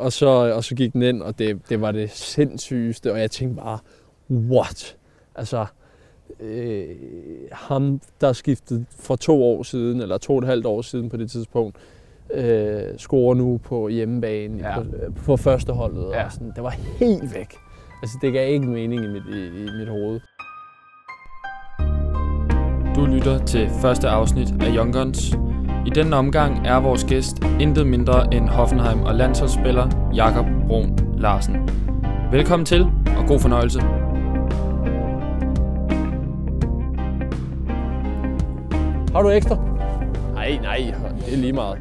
og, så, og så gik den ind, og det, det var det sindssygeste, og jeg tænkte bare, what? Altså, øh, ham, der skiftede for to år siden, eller to og et halvt år siden på det tidspunkt, øh, scorer nu på hjemmebane Ja. på, på første holdet. Ja. Ja. Og sådan, det var helt væk. Altså, det gav ikke mening i mit, i, i mit hoved. Du lytter til første afsnit af Young Guns. I denne omgang er vores gæst intet mindre end Hoffenheim og landsholdsspiller Jakob Brun Larsen. Velkommen til, og god fornøjelse. Har du ekstra? Nej, nej, det er lige meget.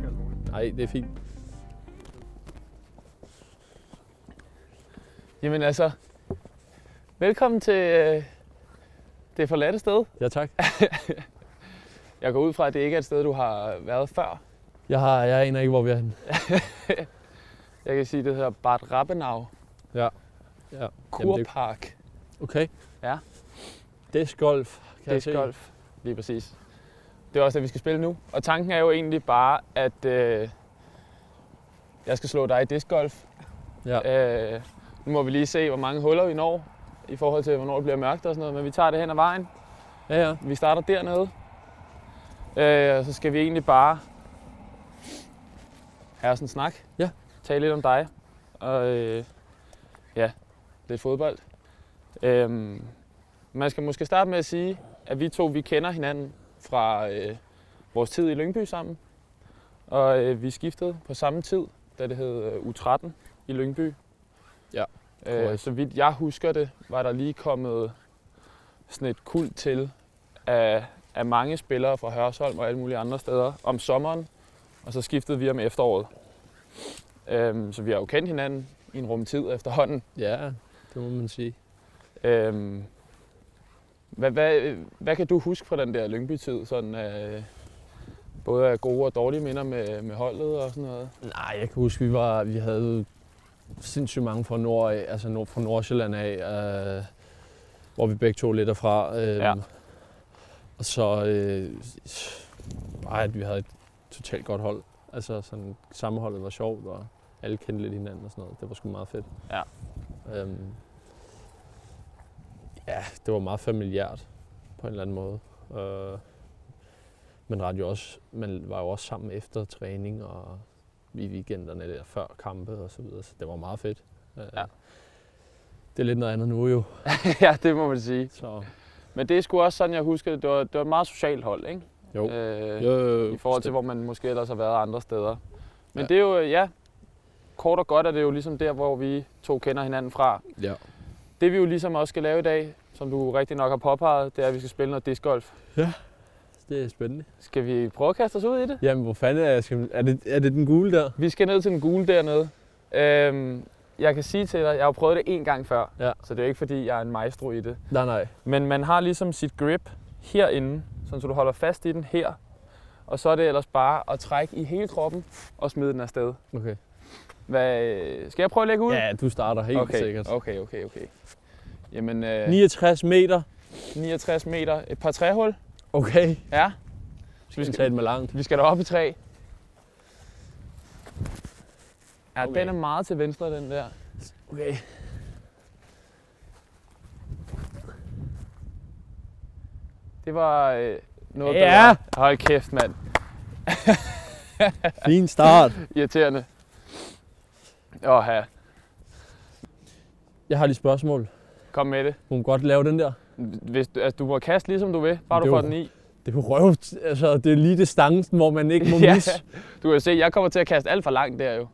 Nej, det er fint. Jamen altså, velkommen til øh, det forladte sted. Ja, tak. Jeg går ud fra, at det ikke er et sted, du har været før. Jeg, har, jeg aner ikke, hvor vi er henne. Jeg kan sige, det hedder Bad Rappenau Ja. ja. Jamen, det, Kurpark. okay. Ja. Discgolf, kan Det jeg se. er golf. Lige præcis. Det er også det, vi skal spille nu. Og tanken er jo egentlig bare, at øh, jeg skal slå dig i discgolf. Ja. Øh, nu må vi lige se, hvor mange huller vi når, i forhold til, hvornår det bliver mørkt og sådan noget. Men vi tager det hen ad vejen. ja, ja. Vi starter dernede. Øh, og så skal vi egentlig bare have sådan en snak. Ja. Tale lidt om dig. Og øh, ja, lidt fodbold. Øhm, man skal måske starte med at sige, at vi to vi kender hinanden fra øh, vores tid i Lyngby sammen. Og øh, vi skiftede på samme tid, da det hed øh, U13 i Lyngby. Ja, Øh, så vidt jeg husker det, var der lige kommet sådan et kult til af, af mange spillere fra Hørsholm og alle mulige andre steder om sommeren. Og så skiftede vi om efteråret. Øhm, så vi har jo kendt hinanden i en rum tid efterhånden. Ja, det må man sige. Øhm, hvad, hvad, hvad kan du huske fra den der Lyngby-tid? Sådan, øh, både af gode og dårlige minder med, med holdet og sådan noget? Nej, jeg kan huske, vi, var, vi havde sindssygt mange fra, nord, altså nord, fra Nordsjælland af, øh, hvor vi begge to lidt derfra. Øh, Ja. Og så øh, bare, at vi havde et totalt godt hold. Altså sådan, sammenholdet var sjovt, og alle kendte lidt hinanden og sådan noget. Det var sgu meget fedt. Ja. Øhm, ja, det var meget familiært på en eller anden måde. Øh, men jo også, man var jo også sammen efter træning og i weekenderne der før kampe og så videre, så det var meget fedt. Øh, Ja. Det er lidt noget andet nu jo. ja, det må man sige. Så, Men det er sgu også sådan, jeg husker det. Det var, det var et meget socialt hold, ikke? jo. Øh, jo, jo, jo, I forhold til, hvor man måske ellers har været andre steder. Men Ja. det er jo, ja, kort og godt er det jo ligesom der, hvor vi to kender hinanden fra. Ja. Det vi jo ligesom også skal lave i dag, som du rigtig nok har påpeget, det er, at vi skal spille noget discgolf. Det er spændende. Skal vi prøve at kaste os ud i det? Jamen, hvor fanden er jeg? Skal, er, det, er det den gule der? Vi skal ned til den gule dernede. Øhm, jeg kan sige til dig, jeg har prøvet det en gang før, Ja. så det er ikke fordi, jeg er en maestro i det. Nej, nej. Men man har ligesom sit grip herinde, sådan så du holder fast i den her. Og så er det ellers bare at trække i hele kroppen og smide den afsted. Okay. Hvad, skal jeg prøve at lægge ud? Ja, du starter helt okay, sikkert. Okay, okay, okay. Jamen, øh, 69 meter. 69 meter, et par træhul. Okay. Ja, Vi skal tage den med langt. vi skal derop i træ. Ja, Okay. den er meget til venstre, den der. Okay. Det var øh, noget Ja. bedre. Hold kæft, mand. Fin start. Irriterende. Åh, ja. Jeg har lige spørgsmål. Kom med det. Må man godt lave den der? Hvis, du- altså, du må kaste ligesom du vil, bare Det du får den i. Det er røv, altså det er lige distancen, hvor man ikke må Ja. misse. Du kan se, jeg kommer til at kaste alt for langt der jo.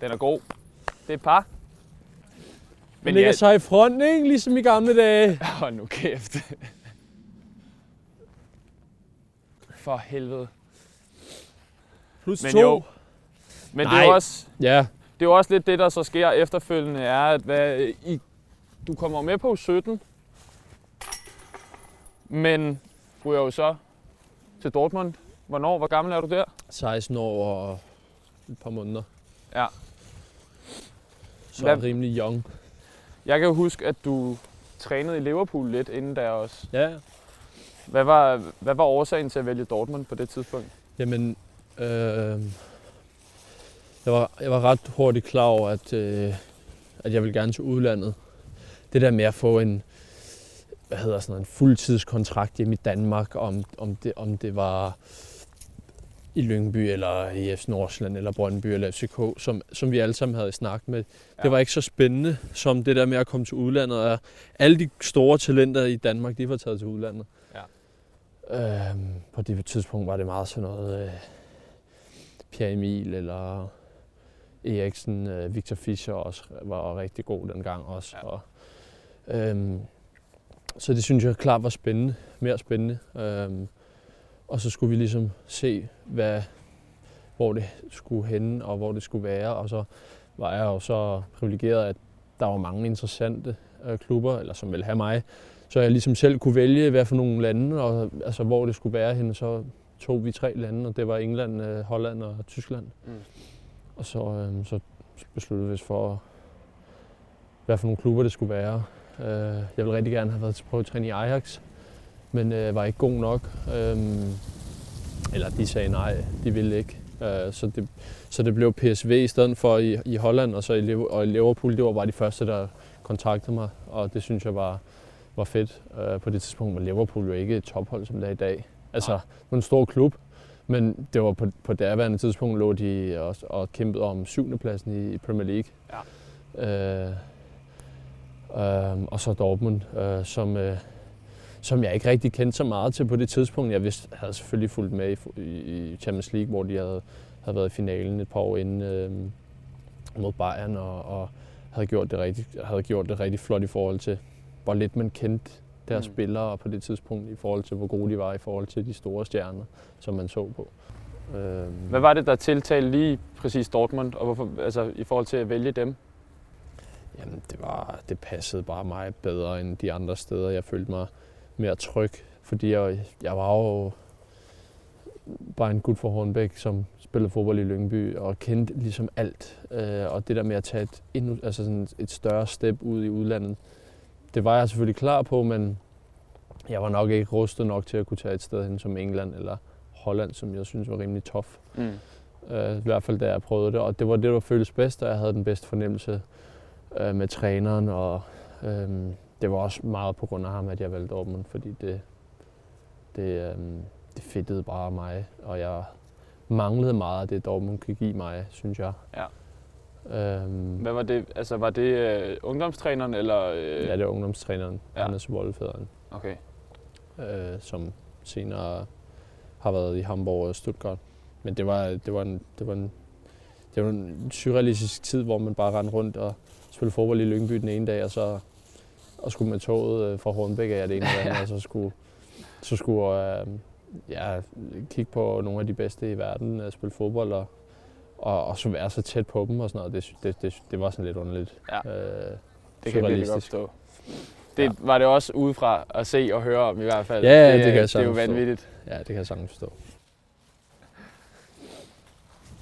Den er god. Det er et par. Men ligger så i front, ikke? Ligesom i gamle dage. Hold nu kæft. For helvede. Plus Men to. jo. Men det er, Nej. også, Ja, det er jo også lidt det, der så sker efterfølgende, er, at hvad, I, du kommer med på 17, men ryger jo så til Dortmund. Hvornår? Hvor gammel er du der? 16 år og et par måneder. Ja. Så Hvad- rimelig young. Jeg kan jo huske, at du trænede i Liverpool lidt inden der også. Ja, Hvad var, hvad var årsagen til at vælge Dortmund på det tidspunkt? jamen... Øh, jeg, var, jeg var ret hurtigt klar over, at, øh, at jeg ville gerne til udlandet. Det der med at få en, hvad hedder sådan en fuldtidskontrakt hjemme i Danmark, om, om, det, om det var i Lyngby, eller i FC Nordsjælland, eller Brøndby, eller FCK, som, som vi alle sammen havde snakket med. Ja. Det var ikke så spændende som det der med at komme til udlandet. Og alle de store talenter i Danmark, de var taget til udlandet. Ja. Øhm, på det tidspunkt var det meget sådan noget øh, Pierre Emil, eller Eriksen, øh, Victor Fischer også var rigtig god dengang også. Ja. Og, øhm, så det synes jeg klart var spændende, mere spændende. Øhm, og så skulle vi ligesom se, hvad, hvor det skulle henne og hvor det skulle være. Og så var jeg jo så privilegeret, at der var mange interessante øh, klubber, eller som ville have mig. Så jeg ligesom selv kunne vælge, hvad for nogle lande, og altså, hvor det skulle være henne. Så tog vi tre lande, og det var England, øh, Holland og Tyskland. Mm. Og så, øh, så besluttede vi os for, hvad for nogle klubber det skulle være. Øh, jeg ville rigtig gerne have været til prøvetræning i Ajax, men øh, var ikke god nok. Øh, eller de sagde nej, de ville ikke. Øh, så, det, så det blev PSV i stedet for i, i Holland, og så i, og i Liverpool, det var bare de første, der kontaktede mig, og det synes jeg var, var fedt. Øh, på det tidspunkt var Liverpool jo ikke et tophold, som det er i dag. Altså, var en stor klub, men det var på, på derværende tidspunkt lå de også og kæmpede om syvende pladsen i, i Premier League. Ja. Øh, øh, og så Dortmund, øh, som, øh, som jeg ikke rigtig kendte så meget til på det tidspunkt. Jeg vidste, havde selvfølgelig fulgt med i, i Champions League, hvor de havde, havde været i finalen et par år inden øh, mod Bayern, og, og havde, gjort det rigtig, havde gjort det rigtig flot i forhold til, hvor lidt man kendte deres mm. spillere på det tidspunkt, i forhold til, hvor gode de var i forhold til de store stjerner, som man så på. Øhm. Hvad var det, der tiltalte lige præcis Dortmund, og hvorfor, altså, i forhold til at vælge dem? Jamen, det, var, det passede bare mig bedre end de andre steder. Jeg følte mig mere tryg, fordi jeg, jeg var jo bare en gut fra Hornbæk, som spillede fodbold i Lyngby og kendte ligesom alt. Øh, og det der med at tage et, endnu, altså sådan et større step ud i udlandet, det var jeg selvfølgelig klar på, men jeg var nok ikke rustet nok til at kunne tage et sted hen som England eller Holland, som jeg synes var rimelig tof. Mm. Øh, I hvert fald da jeg prøvede det, og det var det, der føltes bedst, og jeg havde den bedste fornemmelse øh, med træneren, og øh, det var også meget på grund af ham, at jeg valgte Dortmund, fordi det, det, øh, det fedtede bare mig, og jeg manglede meget af det, Dortmund kunne give mig, synes jeg. Ja. Øhm, Hvad var det? Altså, var det uh, ungdomstræneren, eller? Uh... Ja, det var ungdomstræneren, ja. Anders Wollfederen. Okay. Øh, som senere har været i Hamburg og Stuttgart. Men det var, det var, en, det var, en, det var en surrealistisk tid, hvor man bare rendte rundt og spillede fodbold i Lyngby den ene dag, og så og skulle med toget øh, fra Hornbæk af det ene eller andet, og så skulle, så skulle øh, ja, kigge på nogle af de bedste i verden, at spille fodbold, og og, og så være så tæt på dem og sådan noget, det, det, det, det var sådan lidt underligt. Ja. Øh, det kan jeg godt forstå. Det ja. var det også udefra at se og høre om i hvert fald. Ja, det, det kan jeg Det er jo vanvittigt. Forstå. Ja, det kan jeg sagtens forstå.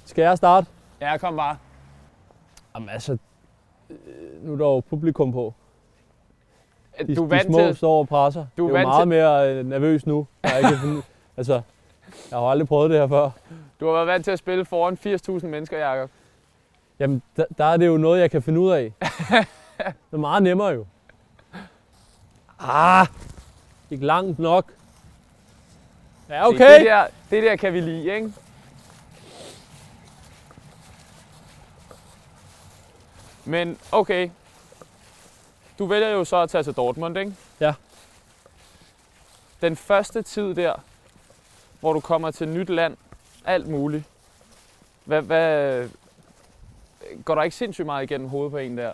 Skal jeg starte? Ja, kom bare. Jamen altså, øh, nu er der jo publikum på. De, du er de små til... står og presser. Du er, det er meget til... mere øh, nervøs nu. Jeg, ikke, altså, jeg har aldrig prøvet det her før. Du har været vant til at spille foran 80.000 mennesker, Jacob. Jamen, der, der er det jo noget, jeg kan finde ud af. det er meget nemmere jo. Ah, ikke langt nok. Ja, okay. Se, det, der, det der kan vi lide, ikke? Men okay, du vælger jo så at tage til Dortmund, ikke? Ja. Den første tid der, hvor du kommer til et nyt land, alt muligt. Hvad, hvad, går der ikke sindssygt meget igennem hovedet på en der?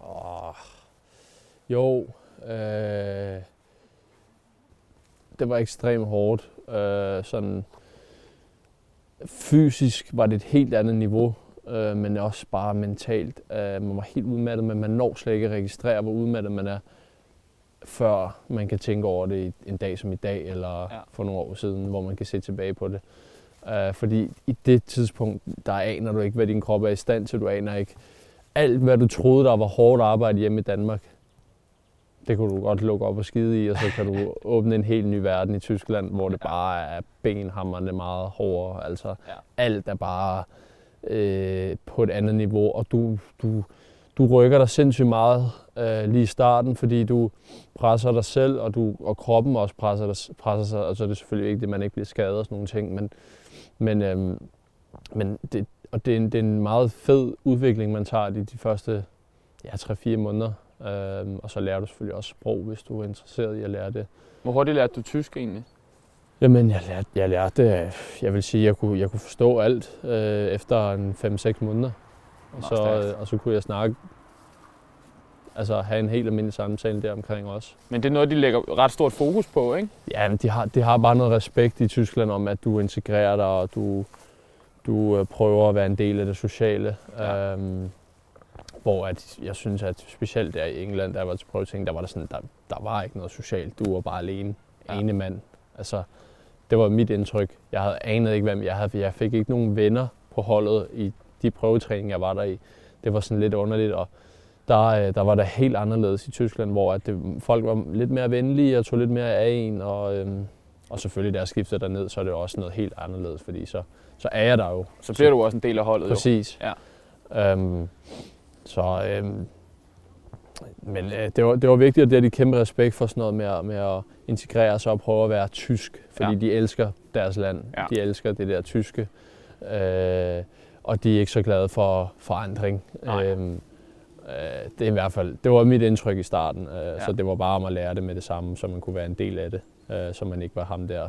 Oh, jo, øh, det var ekstremt hårdt. Øh, sådan fysisk var det et helt andet niveau, øh, men også bare mentalt. Øh, man var helt udmattet, men man når slet ikke at registrere, hvor udmattet man er før man kan tænke over det en dag som i dag, eller ja. for nogle år siden, hvor man kan se tilbage på det. Uh, fordi i det tidspunkt, der aner du ikke, hvad din krop er i stand til. Du aner ikke alt, hvad du troede, der var hårdt arbejde hjemme i Danmark. det kunne du godt lukke op og skide i, og så kan du åbne en helt ny verden i Tyskland, hvor det bare er benhammerne meget hårdere. Altså Ja. alt er bare øh, på et andet niveau, og du, du, du rykker dig sindssygt meget øh, lige i starten, fordi du presser dig selv, og, du, og kroppen også presser, dig, presser sig, og så er det selvfølgelig ikke det, man ikke bliver skadet og sådan nogle ting, men, men, øh, men det, og det, er en, det er en meget fed udvikling, man tager de, de første ja, 3-4 måneder. øh, og så lærer du selvfølgelig også sprog, hvis du er interesseret i at lære det. Hvor hurtigt lærte du tysk egentlig? Jamen, jeg lærte, jeg lærte det. Jeg vil sige, jeg kunne, jeg kunne forstå alt øh, efter en 5-6 måneder. Og så, øh, og så kunne jeg snakke, altså have en helt almindelig samtale der omkring også. Men det er noget, de lægger ret stort fokus på, ikke? Ja, men de har, de har bare noget respekt i Tyskland om, at du integrerer dig, og du, du øh, prøver at være en del af det sociale. Ja. Øhm, hvor at, jeg synes, at specielt der i England, der var til prøvetæng, der var der sådan, der, der var ikke noget socialt. Du var bare alene. Ja. Ene mand. Altså, det var mit indtryk. Jeg havde anet ikke, hvem jeg havde. Jeg fik ikke nogen venner på holdet i de prøvetræninger, jeg var der i. Det var sådan lidt underligt, og der, øh, der var det helt anderledes i Tyskland, hvor at det, folk var lidt mere venlige og tog lidt mere af en, og, øhm, og selvfølgelig da jeg skiftede derned, så er det også noget helt anderledes, fordi så, så er jeg der jo. Så bliver du også en del af holdet, jo. Præcis. Ja. Øhm, så, øhm, men øh, det, var, det var vigtigt, og det har de kæmpe respekt for sådan noget med, at- med at integrere sig og prøve at være tysk, fordi Ja. ja. de elsker deres land. Ja. De elsker det der tyske, øh, og de er ikke så glade for forandring. Nej. Øhm, øh, det er i hvert fald, det var mit indtryk i starten, øh, ja. så det var bare om at lære det med det samme, så man kunne være en del af det, øh, så man ikke var ham der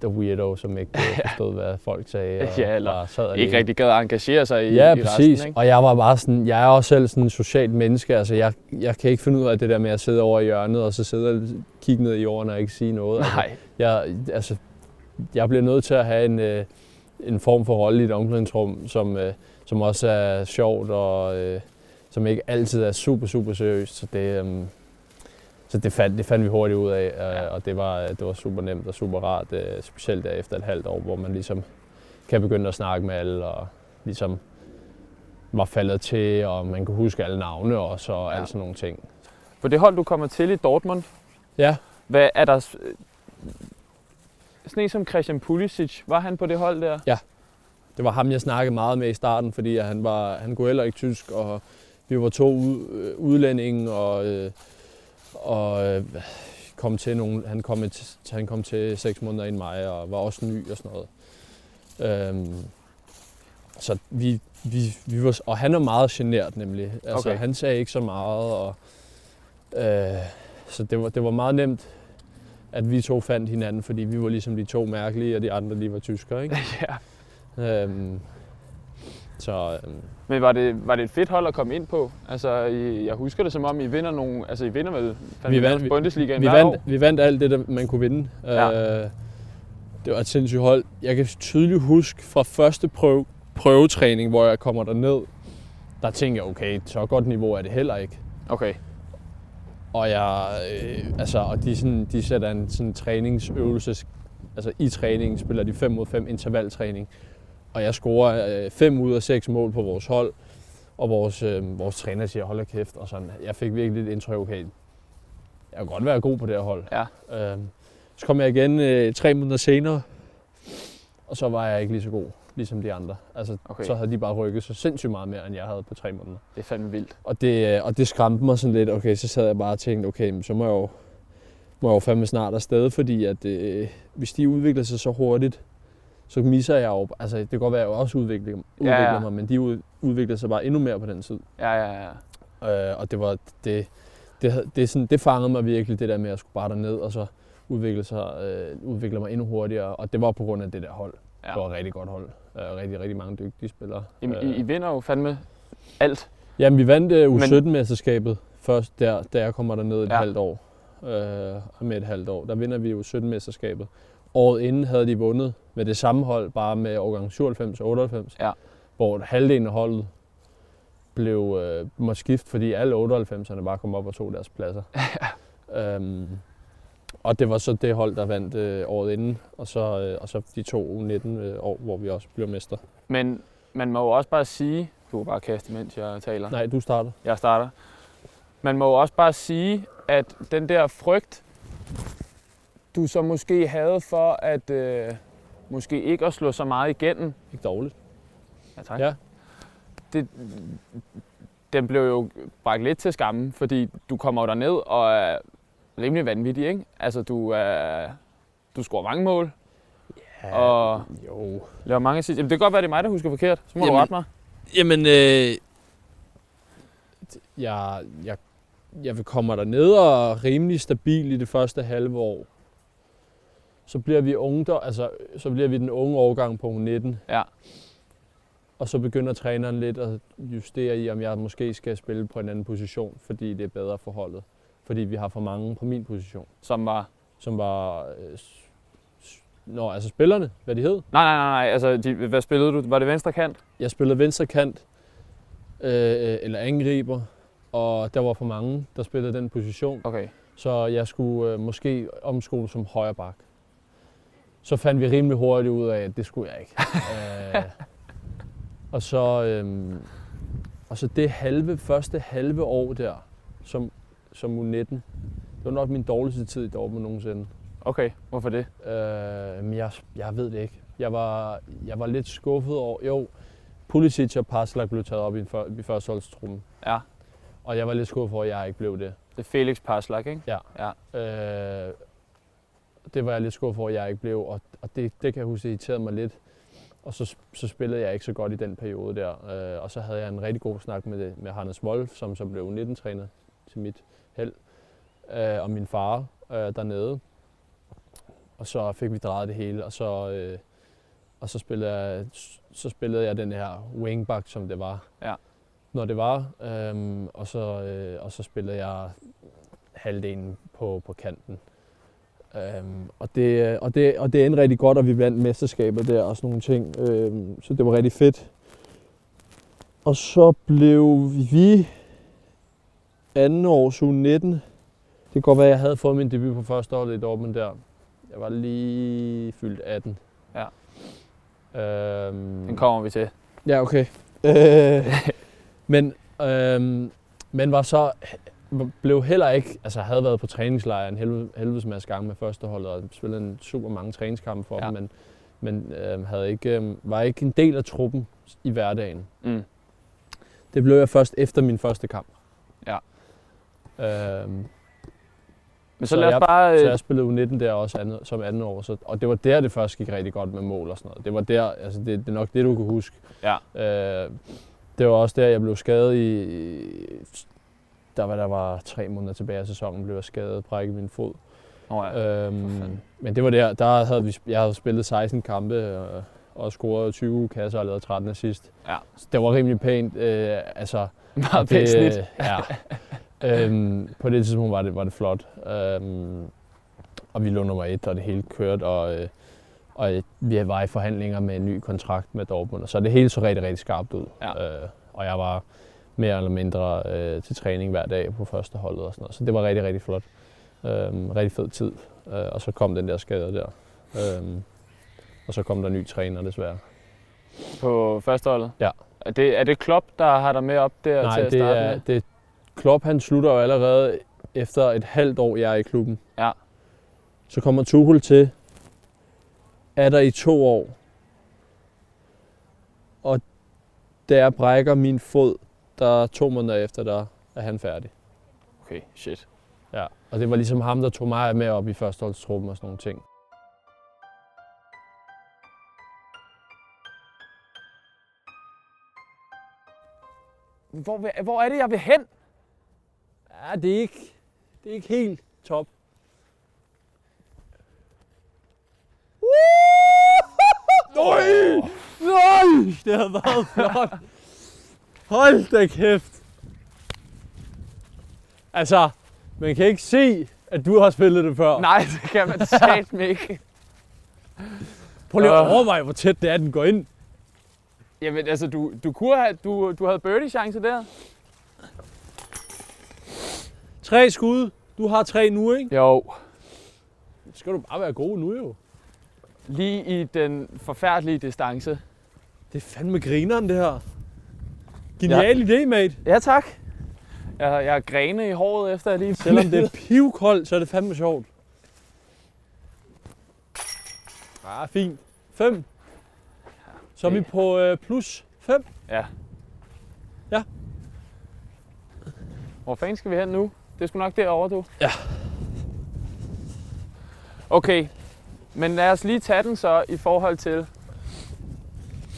the weirdo, som ikke forstod, hvad folk sagde. Og Ja, eller sad Ikke rigtig gad at engagere sig i, Ja, i præcis. resten, ikke? og jeg var bare sådan, jeg er også selv sådan en socialt menneske. Altså, jeg, jeg kan ikke finde ud af det der med at sidde over i hjørnet, og så sidde og kigge ned i jorden og ikke sige noget. Altså, Nej, jeg, altså, jeg bliver nødt til at have en, øh, en form for rolle i et omklædningsrum, som, øh, som også er sjovt, og øh, som ikke altid er super, super seriøst. Så det, øh, så det fandt, det fandt vi hurtigt ud af, øh, Ja. og det var, det var super nemt og super rart, øh, specielt der efter et halvt år, hvor man ligesom kan begynde at snakke med alle, og ligesom var faldet til, og man kunne huske alle navne også, og Ja. ja. alle sådan nogle ting. på det hold, du kommer til i Dortmund, Ja, hvad er der... øh, Sådan en som Christian Pulisic, var han på det hold der? det var ham, jeg snakkede meget med i starten, fordi han, var, han kunne heller ikke tysk, og vi var to øh, udlændinge, og, øh, og øh, kom til nogle, han, kom til, han kom til seks måneder inden mig, og var også ny og sådan noget. Øhm, så vi, vi, vi var, og han er meget genert nemlig. Altså, Okay. Han sagde ikke så meget, og, øh, så det var, det var meget nemt, at vi to fandt hinanden, fordi vi var ligesom de to mærkelige, og de andre de var tyskere. Ikke? ja. Øhm, så øhm, Men var det, var det et fedt hold at komme ind på? Altså, I, jeg husker det som om, I vinder nogle... Altså, I vinder vel Vi vandt- Bundesligaen vi, hver vandt, år? vi vandt alt det, der man kunne vinde. Ja. Øh, det var et sindssygt hold. Jeg kan tydeligt huske fra første prøve, prøvetræning, hvor jeg kommer derned, der tænker jeg, okay, så godt niveau er det heller ikke. Okay. Og jeg, øh, altså, og de, sådan, de sætter en sådan træningsøvelse, altså i træningen spiller de 5 mod 5 intervaltræning. Og jeg scorer 5 ud af 6 mål på vores hold. Og vores, øh, vores træner siger, hold kæft. Og sådan. Jeg fik virkelig et indtryk, okay, jeg kan godt være god på det her hold. Ja. Øhm, så kom jeg igen øh, tre måneder senere, og så var jeg ikke lige så god, ligesom de andre. Altså, Okay. Så havde de bare rykket så sindssygt meget mere, end jeg havde på tre måneder. Det er fandme vildt. Og det, øh, og det skræmte mig sådan lidt. Okay, så sad jeg bare og tænkte, okay, så må jeg jo, må jeg jo fandme snart afsted, fordi at, øh, hvis de udvikler sig så hurtigt, så misser jeg jo, altså det kan godt være, at jeg også udvikler, udvikler Ja, ja. mig, men de ud, udvikler sig bare endnu mere på den tid. Ja, ja, ja. Øh, og det var, det, det, det, sådan, det fangede mig virkelig, det der med at skulle bare derned, og så udvikle, sig, øh, udvikle mig endnu hurtigere, og det var på grund af det der hold. Ja. Det var et rigtig godt hold. Øh, rigtig, rigtig mange dygtige spillere. I, Øh, I, I vinder jo fandme alt. Jamen, vi vandt Men- U17-mesterskabet først, der, da jeg kommer derned et Ja. halvt år. Øh, med et halvt år. Der vinder vi U17-mesterskabet. Året inden havde de vundet med det samme hold, bare med årgang 97 og 98. Ja. Hvor halvdelen af holdet blev øh, måtte skifte, fordi alle 98'erne bare kom op og tog deres pladser. øhm, og det var så det hold, der vandt øh, året inden, og så, øh, og så de to U19 øh, år, hvor vi også blev mester. Men man må jo også bare sige, du kan bare kaste, mens jeg taler. Nej, du starter. Jeg starter. man må jo også bare sige, at den der frygt, du så måske havde for, at øh, måske ikke at slå så meget igennem. Ikke dårligt. Ja, tak. Ja. Det, den blev jo bragt lidt til skamme, fordi du kommer jo derned og er rimelig vanvittig, ikke? Altså, du, er, du scorer mange mål, Ja, og jo. laver mange assist. Jamen, det kan godt være, det er mig, der husker forkert. Så må Jamen, du rette mig. Jamen, øh, jeg, jeg, jeg vil komme derned og rimelig stabil i det første halve år. Så bliver vi unge, der, altså, så bliver vi den unge årgang på 19. Ja. Og så begynder træneren lidt at justere i, om jeg måske skal spille på en anden position, fordi det er bedre for holdet. Fordi vi har for mange på min position, Som var... som var... Øh, Nå, altså spillerne, hvad de hed. Nej, nej, nej, nej. Altså, de, hvad spillede du? Var det venstre kant? Jeg spillede venstre kant, øh, eller angriber, og der var for mange, der spillede den position. Okay. Så jeg skulle øh, måske omskole som højre bak. Så fandt vi rimelig hurtigt ud af, at det skulle jeg ikke. øh, og så, øh, og så det halve, første halve år der, som, som U19, det var nok min dårligste tid i Dortmund nogensinde. Okay, hvorfor det? Øh, men jeg, jeg ved det ikke. Jeg var, jeg var lidt skuffet over, jo, Pulisic og Paslak blev taget op i, for, i førsteholdstruppen. Ja. Og jeg var lidt skuffet over, at jeg ikke blev det. Det er Felix Parslak, ikke? Øh, det var jeg lidt skuffet over, at jeg ikke blev, og, og det, det kan jeg huske, irriterede mig lidt. Og så, så spillede jeg ikke så godt i den periode der. Øh, og så havde jeg en rigtig god snak med, med Hannes Wolf, som så blev 19-træner til mit held, øh, og min far øh, dernede. Og så fik vi drejet det hele, og så, øh, og så, spillede jeg, så spillede jeg den her wingback, som det var. Ja. Når det var. Øhm, og, så, øh, og så spillede jeg halvdelen på, på kanten. Øhm, og, det, og, det, og det endte rigtig godt, og vi vandt mesterskaber der og sådan nogle ting. Øhm, så det var rigtig fedt. Og så blev vi anden års U19. Det kan godt være, at jeg havde fået min debut på første hold i Dortmund der. Jeg var lige fyldt 18. Ja. Øhm, Den kommer vi til. Ja, okay. Øh, men, øhm, men var så blev heller ikke, altså havde været på træningslejr en helvede, helvedes masse gange med førsteholdet og spillet en super mange træningskampe for Ja. dem, men, men øhm, havde ikke, øhm, var ikke en del af truppen i hverdagen. Mm. Det blev jeg først efter min første kamp. Ja. Øhm, Men så, Så lad os jeg- bare... så øh, jeg spillede U19 der også andet, som anden år, så, og det var der, det først gik rigtig godt med mål og sådan noget. Det var der, altså det, det er nok det, du kan huske. Ja. Øh, det var også der, jeg blev skadet i der var, der var tre måneder tilbage af sæsonen, blev jeg skadet, brækket min fod. Nå, ja. Øhm, men det var der, der havde vi, jeg havde spillet 16 kampe og, og scoret 20 kasser og lavet 13 assist. Ja. Så det var rimelig pænt. Øh, altså, Meget pænt snit. øh, Ja. øhm, på det tidspunkt var det, var det flot. Øhm, og vi lå nummer et, og det hele kørte, og, øh, og vi var i forhandlinger med en ny kontrakt med Dortmund, og så det hele så rigtig, rigtig skarpt ud. Ja. Øh, og jeg var mere eller mindre øh, til træning hver dag på første holdet og sådan noget. Så det var rigtig, rigtig flot. Øhm, rigtig fed tid. Øh, og så kom den der skade der. Øhm, og så kom der en ny træner desværre. På førsteholdet? Ja. Er det, er det Klopp, der har dig med op der til Nej, at det starte er, med? det, Klopp han slutter jo allerede efter et halvt år, jeg er i klubben. Ja. Så kommer Tuchel til, er der i to år. Og jeg brækker min fod, der er to måneder efter, der er han færdig. Okay, shit. Ja. Og det var ligesom ham, der tog mig med op i førsteholdstruppen og sådan nogle ting. Hvor, hvor er det, jeg vil hen? Ja, det er ikke, det er ikke helt top. Nej! Nej! Det har været flot. Hold da kæft. Altså, man kan ikke se, at du har spillet det før. Nej, det kan man satme ikke. Prøv lige at Øh. overveje, hvor tæt det er, den går ind. Jamen, altså, du, du, kunne have, du, du havde birdie-chance der. Tre skud. Du har tre nu, ikke? Jo. Så skal du bare være god nu, jo. Lige i den forfærdelige distance. Det er fandme grineren, det her. Genial idé, mate. Ja, tak. Jeg, jeg er grene i håret efter jeg lige Selvom det er pivkoldt, så er det fandme sjovt. Ah, fint. 5. Så er vi på øh, plus 5. Ja. Ja. Hvor fanden skal vi hen nu? Det er sgu nok derovre, du. Ja. Okay, men lad os lige tage den så i forhold til...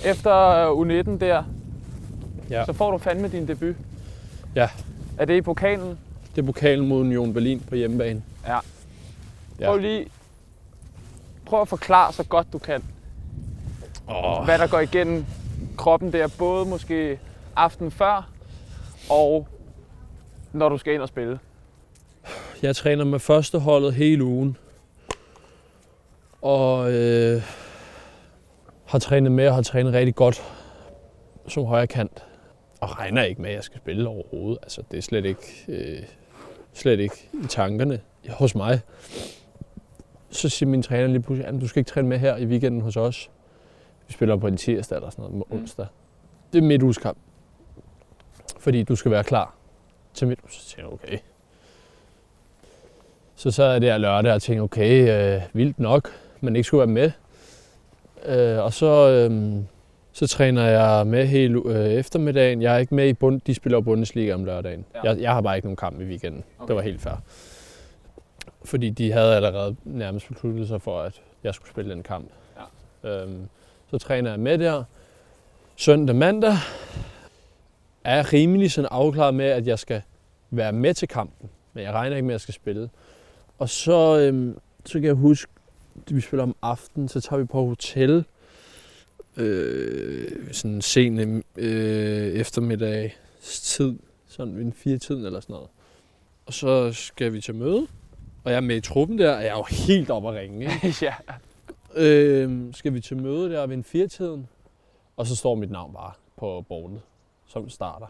Efter øh, U19 der, Ja. så får du fandme din debut. Ja. Er det i pokalen? Det er pokalen mod Union Berlin på hjemmebane. Ja. Ja. Prøv lige... Prøv at forklare så godt du kan, Oh. hvad der går igennem kroppen der, både måske aften før, og når du skal ind og spille. Jeg træner med førsteholdet hele ugen. Og øh, har trænet med og har trænet rigtig godt som højre kant. Og regner ikke med, at jeg skal spille overhovedet. Altså, det er slet ikke, øh, slet ikke i tankerne hos mig. Så siger min træner lige pludselig, at du skal ikke træne med her i weekenden hos os. Vi spiller på en tirsdag eller sådan noget, Mm. onsdag. Det er midtugskamp. Fordi du skal være klar til midt. Så siger jeg, okay. Så sad jeg der lørdag og tænkte, okay, øh, vildt nok, men ikke skulle være med. Øh, og så, øh, så træner jeg med hele øh, eftermiddagen. Jeg er ikke med i bund, de spiller Bundesliga om lørdagen. Ja. Jeg, jeg har bare ikke nogen kamp i weekenden. Okay. Det var helt fair. Fordi de havde allerede nærmest besluttet sig for, at jeg skulle spille den kamp. Ja. Øhm, så træner jeg med der. Søndag, mandag er jeg rimelig sådan afklaret med, at jeg skal være med til kampen. Men jeg regner ikke med, at jeg skal spille. Og så, øhm, så kan jeg huske, at vi spiller om aftenen, så tager vi på hotel. Øh, sådan sen øh, eftermiddag tid, sådan ved en fire tiden eller sådan noget. Og så skal vi til møde, og jeg er med i truppen der, og jeg er jo helt oppe at ringe. Ikke? ja. Øh, skal vi til møde der ved en firetiden, og så står mit navn bare på bordet som starter.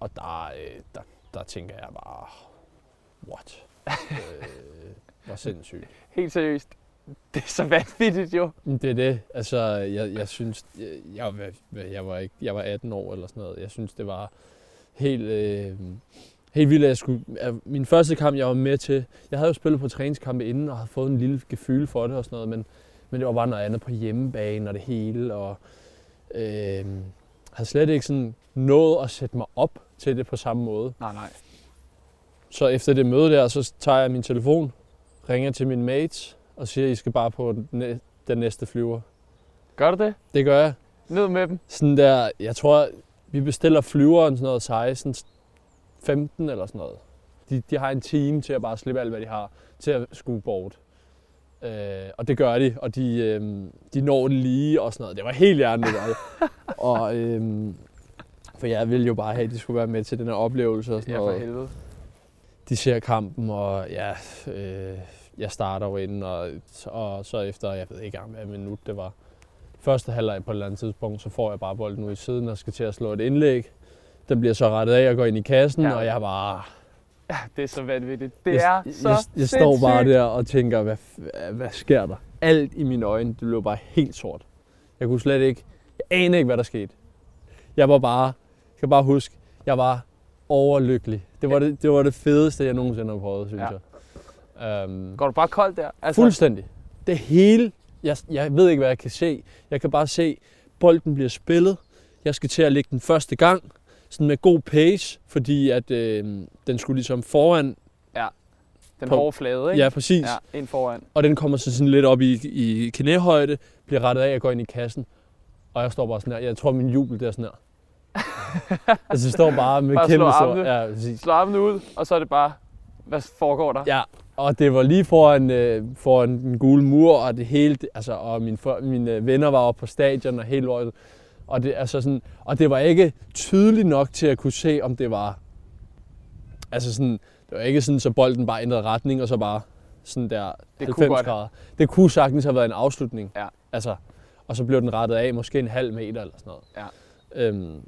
Og der, øh, der, der tænker jeg bare, what? øh, hvor sindssygt. Helt seriøst. Det er så vanvittigt jo. Det er det. Altså, jeg, jeg synes, jeg, jeg, var- jeg, var ikke, jeg var 18 år eller sådan noget. Jeg synes, det var helt, øh, helt vildt, at jeg skulle... at Min første kamp, jeg var med til... Jeg havde jo spillet på træningskampe inden, og havde fået en lille gefyl for det og sådan noget, men, men det var bare noget andet på hjemmebane og det hele, og øh, havde slet ikke sådan nået at sætte mig op til det på samme måde. Nej, nej. Så efter det møde der, så tager jeg min telefon, ringer til min mates og siger, at I skal bare på den næ- den næste flyver. Gør du det? Det gør jeg. Ned med dem. Sådan der, jeg tror, vi bestiller flyveren sådan noget 16, 15 eller sådan noget. De, de har en time til at bare slippe alt, hvad de har, til at skue bort. Øh, og det gør de, og de, øh, de når det lige og sådan noget. Det var helt hjerneligt. og, øh, for jeg ville jo bare have, at de skulle være med til den her oplevelse og sådan Ja, noget for helvede. de ser kampen, og ja, øh, jeg starter jo ind, og, og så efter, jeg ved ikke engang, hvad minut det var, første halvleg på et eller andet tidspunkt, så får jeg bare bolden ud i siden og skal til at slå et indlæg. Den bliver så rettet af og går ind i kassen, Ja. og jeg bare... Ja, det er så vanvittigt. Det jeg, er så jeg, jeg står bare der og tænker, hvad, hvad, sker der? Alt i mine øjne, det blev bare helt sort. Jeg kunne slet ikke... Jeg anede ikke, hvad der skete. Jeg var bare... Jeg kan bare huske, jeg var overlykkelig. Det var det, det, var det fedeste, jeg nogensinde har prøvet, synes Ja. jeg. Um, Går du bare koldt der? Altså, Fuldstændig. Det hele, jeg, jeg ved ikke, hvad jeg kan se. Jeg kan bare se, bolden bliver spillet. Jeg skal til at lægge den første gang, sådan med god pace, fordi at øh, den skulle ligesom foran. den på- hårde flade, ikke? Ja, præcis. Ja. Ja, ind foran. Og den kommer så sådan lidt op i, i knæhøjde, bliver rettet af og går ind i kassen. Og jeg står bare sådan her. Jeg tror, min jubel det er sådan her. altså, jeg står bare med Bare kæmpe slå armene. Ja, præcis. Slå armene ud, og så er det bare, hvad foregår der? Ja, og det var lige foran, øh, foran den gule mur, og det hele, altså, og mine, for, mine venner var oppe på stadion og hele året. Og det, altså sådan, og det var ikke tydeligt nok til at kunne se, om det var, altså sådan, det var ikke sådan, så bolden bare ændrede retning, og så bare sådan der Det 90 kunne godt- grader. Det kunne sagtens have været en afslutning. Ja. Altså, og så blev den rettet af, måske en halv meter eller sådan noget. Ja. Øhm,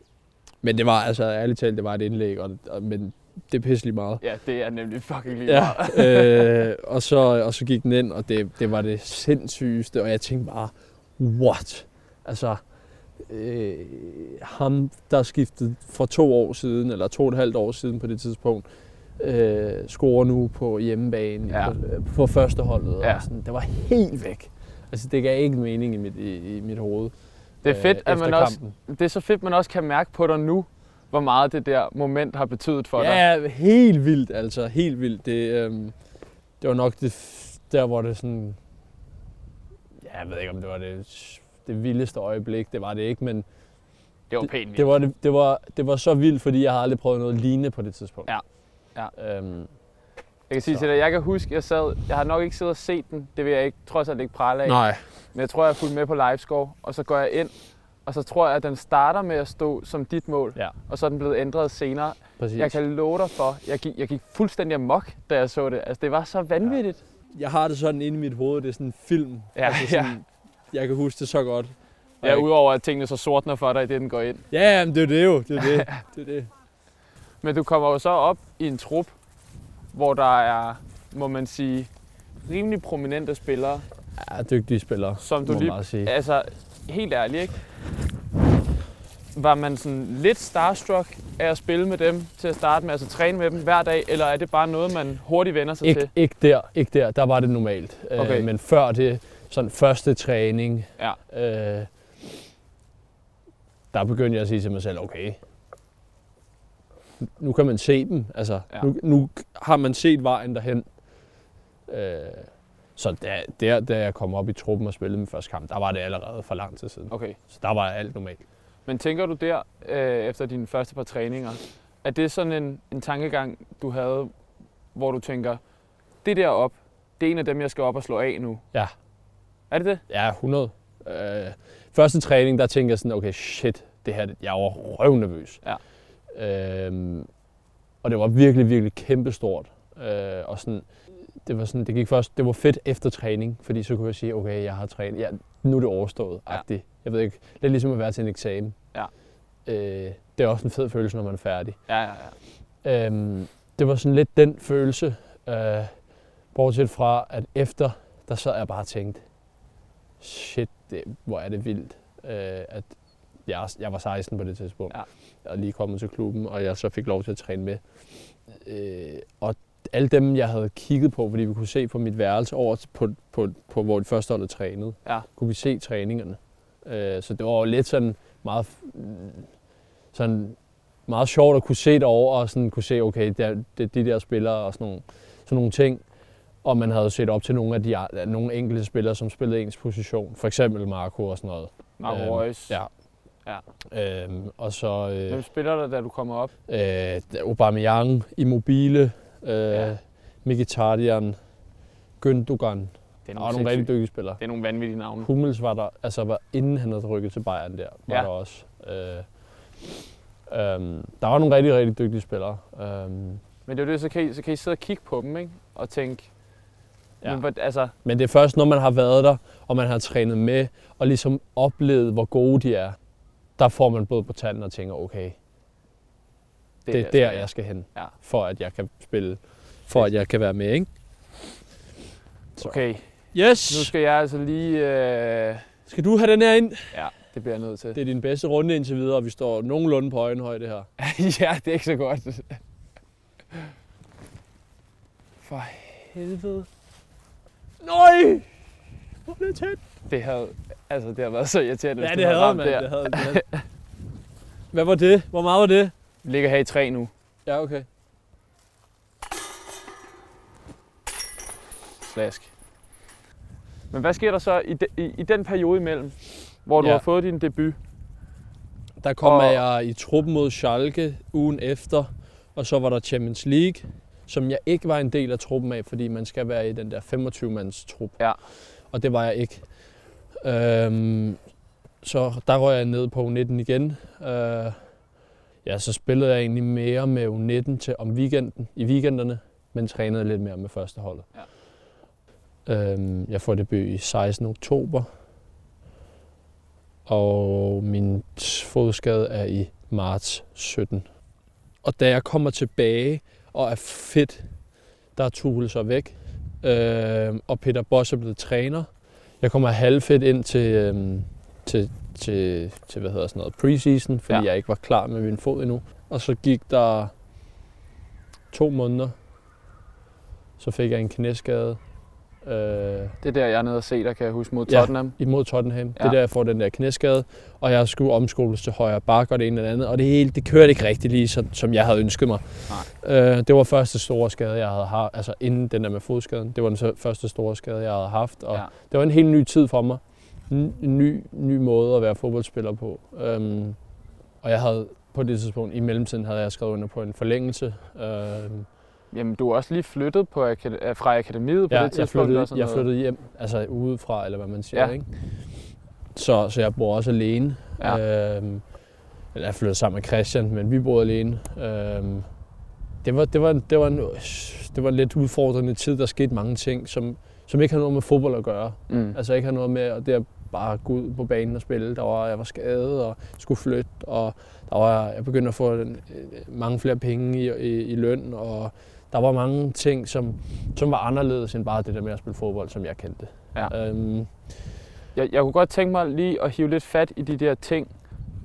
men det var, altså ærligt talt, det var et indlæg, og, og, men det er pisselig meget. Ja, det er nemlig fucking lige Ja, meget. øh, og, så, og så gik den ind, og det, det var det sindssygeste, og jeg tænkte bare, what? Altså, øh, ham, der skiftede for to år siden, eller to og et halvt år siden på det tidspunkt, øh, scorer nu på hjemmebane Ja. på, på førsteholdet. Ja. Og sådan. Det var helt væk. Altså, det gav ikke mening i mit, i, i mit hoved. Det er fedt, at efter man også, det er så fedt, man også kan mærke på dig nu, hvor meget det der moment har betydet for dig. Ja, helt vildt, altså. Helt vildt. Det, øhm, det var nok det, der, hvor det sådan... Ja, jeg ved ikke, om det var det, det vildeste øjeblik. Det var det ikke, men Det var pænt. det var, det, det, var, det var så vildt, fordi jeg havde aldrig prøvet noget lignende på det tidspunkt. Ja. Ja. Øhm, Jeg kan sige Så. til dig, jeg kan huske, jeg sad, jeg har nok ikke siddet og set den, det vil jeg ikke, trods alt ikke prale af. nej. Men jeg tror, jeg er fulgt med på livescore, og så går jeg ind, og så tror jeg, at den starter med at stå som dit mål, Ja, og så er den blevet ændret senere. præcis. Jeg kan love dig for, jeg gik, jeg gik fuldstændig amok, da jeg så det. Altså, det var så vanvittigt. jeg har det sådan inde i mit hoved, det er sådan en film. Ja, altså sådan, Jeg kan huske det så godt. Ja, ja udover at tingene så sortner for dig, det den går ind. Ja, men det er det jo. Det er det. det, er det. Men du kommer jo så op i en trup, hvor der er, må man sige, rimelig prominente spillere, Ja, dygtige spillere, som du må lige... sige. Altså, helt ærligt, ikke? Var man sådan lidt starstruck af at spille med dem til at starte med, altså træne med dem hver dag, eller er det bare noget, man hurtigt vender sig Ikke, til? ikke der, ikke der. Der var det normalt. Øh, Okay. men før det, sådan første træning, Ja. øh, der begyndte jeg at sige til mig selv, okay, nu kan man se dem. Altså, ja. nu, nu har man set vejen derhen. Øh, så der, der, da jeg kom op i truppen og spillede min første kamp, der var det allerede for lang tid siden. Okay. Så der var alt normalt. Men tænker du der, øh, efter dine første par træninger, er det sådan en, en tankegang, du havde, hvor du tænker, det der op, det er en af dem, jeg skal op og slå af nu? Ja. Er det det? Ja, 100. Øh, første træning, der tænkte jeg sådan, okay, shit, det her, jeg var røvnervøs. Ja. Øhm, og det var virkelig, virkelig kæmpestort. Øh, og sådan, det var sådan, det gik først, det var fedt efter træning, fordi så kunne jeg sige, okay, jeg har trænet, ja, nu er det overstået, Ja. ja. Jeg ved ikke, det er ligesom at være til en eksamen. Ja. Øh, det er også en fed følelse, når man er færdig. Ja, ja, ja. Øhm, det var sådan lidt den følelse, øh, bortset fra, at efter, der sad jeg bare og tænkte, shit, det, hvor er det vildt, øh, at jeg, jeg var 16 på det tidspunkt. Ja. Jeg er lige kommet til klubben, og jeg så fik lov til at træne med. Øh, og alle dem, jeg havde kigget på, fordi vi kunne se på mit værelse over til- på, på, på hvor de første hold trænede, Ja. kunne vi se træningerne. Øh, så det var jo lidt sådan meget, sådan meget sjovt at kunne se det over og sådan kunne se, okay, det er, det er de der spillere og sådan nogle, sådan nogle ting. Og man havde set op til nogle af de nogle enkelte spillere, som spillede ens position. For eksempel Marco og sådan noget. Marco Øhm, Reus. Ja. Ja. Øhm, og så øh, Hvem spiller der, da du kommer op? øh, Aubameyang, Immobile, øh, Ja. Mkhitaryan, Gündogan. Det er nogle, nogle rigtig dygtige spillere. det er nogle vanvittige navne. Hummels var der, altså var, inden han havde rykket til Bayern der, var Ja. der også. Øh, øhm, der var nogle rigtig, rigtig dygtige spillere. Øhm, Men det er jo det, så kan, I, så kan I sidde og kigge på dem, ikke? Og tænke, ja. Men, altså, men det er først, når man har været der, og man har trænet med, og ligesom oplevet, hvor gode de er, der får man både på tanden og tænker, okay, det, det er der, jeg skal hen, Ja. for at jeg kan spille, for at jeg kan være med, ikke? Så. Okay, Yes! nu skal jeg altså lige... Øh... Skal du have den her ind? Ja, det bliver jeg nødt til. Det er din bedste runde indtil videre, og vi står nogenlunde på øjenhøjde her. ja, det er ikke så godt. For helvede. Nøj! Hvor er det tæt. Det havde, altså, det har været så irriterende, Ja, det havde man. der. Det havde, det havde. Hvad var det? Hvor meget var det? Ligger her i tre nu. Ja, okay. Slask. Men hvad sker der så i, de, i, i den periode imellem, hvor du Ja. har fået din debut? Der kom Og- jeg i truppen mod Schalke ugen efter, og så var der Champions League, som jeg ikke var en del af truppen af, fordi man skal være i den der 25-mands trup. Ja. Og det var jeg ikke. Øhm, så der røg jeg ned på U19 igen. Øh, ja, så spillede jeg egentlig mere med U19 til om weekenden, i weekenderne, men trænede lidt mere med første holdet. Ja. Øhm, jeg får debut i 16. oktober, og min fodskade er i marts 17. Og da jeg kommer tilbage og er fedt, der er Tuchel så væk, øh, og Peter Boss er blevet træner. Jeg kommer halvfedt ind til, øh, til til, til hvad hedder sådan noget, preseason, fordi Ja. ja. jeg ikke var klar med min fod endnu. Og så gik der to måneder, så fik jeg en knæskade øh, Det er der, jeg er nede og se dig, kan jeg huske, mod Ja. Tottenham. imod Tottenham. Ja. Det Ja. er der, jeg får den der knæskade, og jeg skulle omskoles til højre bak og det ene og det andet, og det hele, det kørte ikke rigtig lige, som, som jeg havde ønsket mig. Øh, det var første store skade, jeg havde haft, altså inden den der med fodskaden. Det var den første store skade, jeg havde haft, og Ja. det var en helt ny tid for mig. En ny, ny måde at være fodboldspiller på. Øhm, og jeg havde på det tidspunkt, i mellemtiden, havde jeg skrevet under på en forlængelse. Øhm, Jamen, du er også lige flyttet på akad- fra akademiet på ja, det jeg, tidspunkt. flyttede, og sådan jeg flyttede hjem, altså udefra, eller hvad man siger. Ja. Ikke? Så, så jeg bor også alene. Ja. Øhm, eller jeg flyttede sammen med Christian, men vi boede alene. Øhm, det, var, det, var, det, var en, det var en lidt udfordrende tid. Der skete mange ting, som, som ikke har noget med fodbold at gøre. Mm. Altså ikke har noget med at det at bare gå ud på banen og spille. Der var, jeg var skadet og skulle flytte, og der var, jeg begyndte at få øh, mange flere penge i, i, i løn, og der var mange ting, som, som var anderledes end bare det der med at spille fodbold, som jeg kendte. Ja. Øhm, Jeg, jeg kunne godt tænke mig lige at hive lidt fat i de der ting,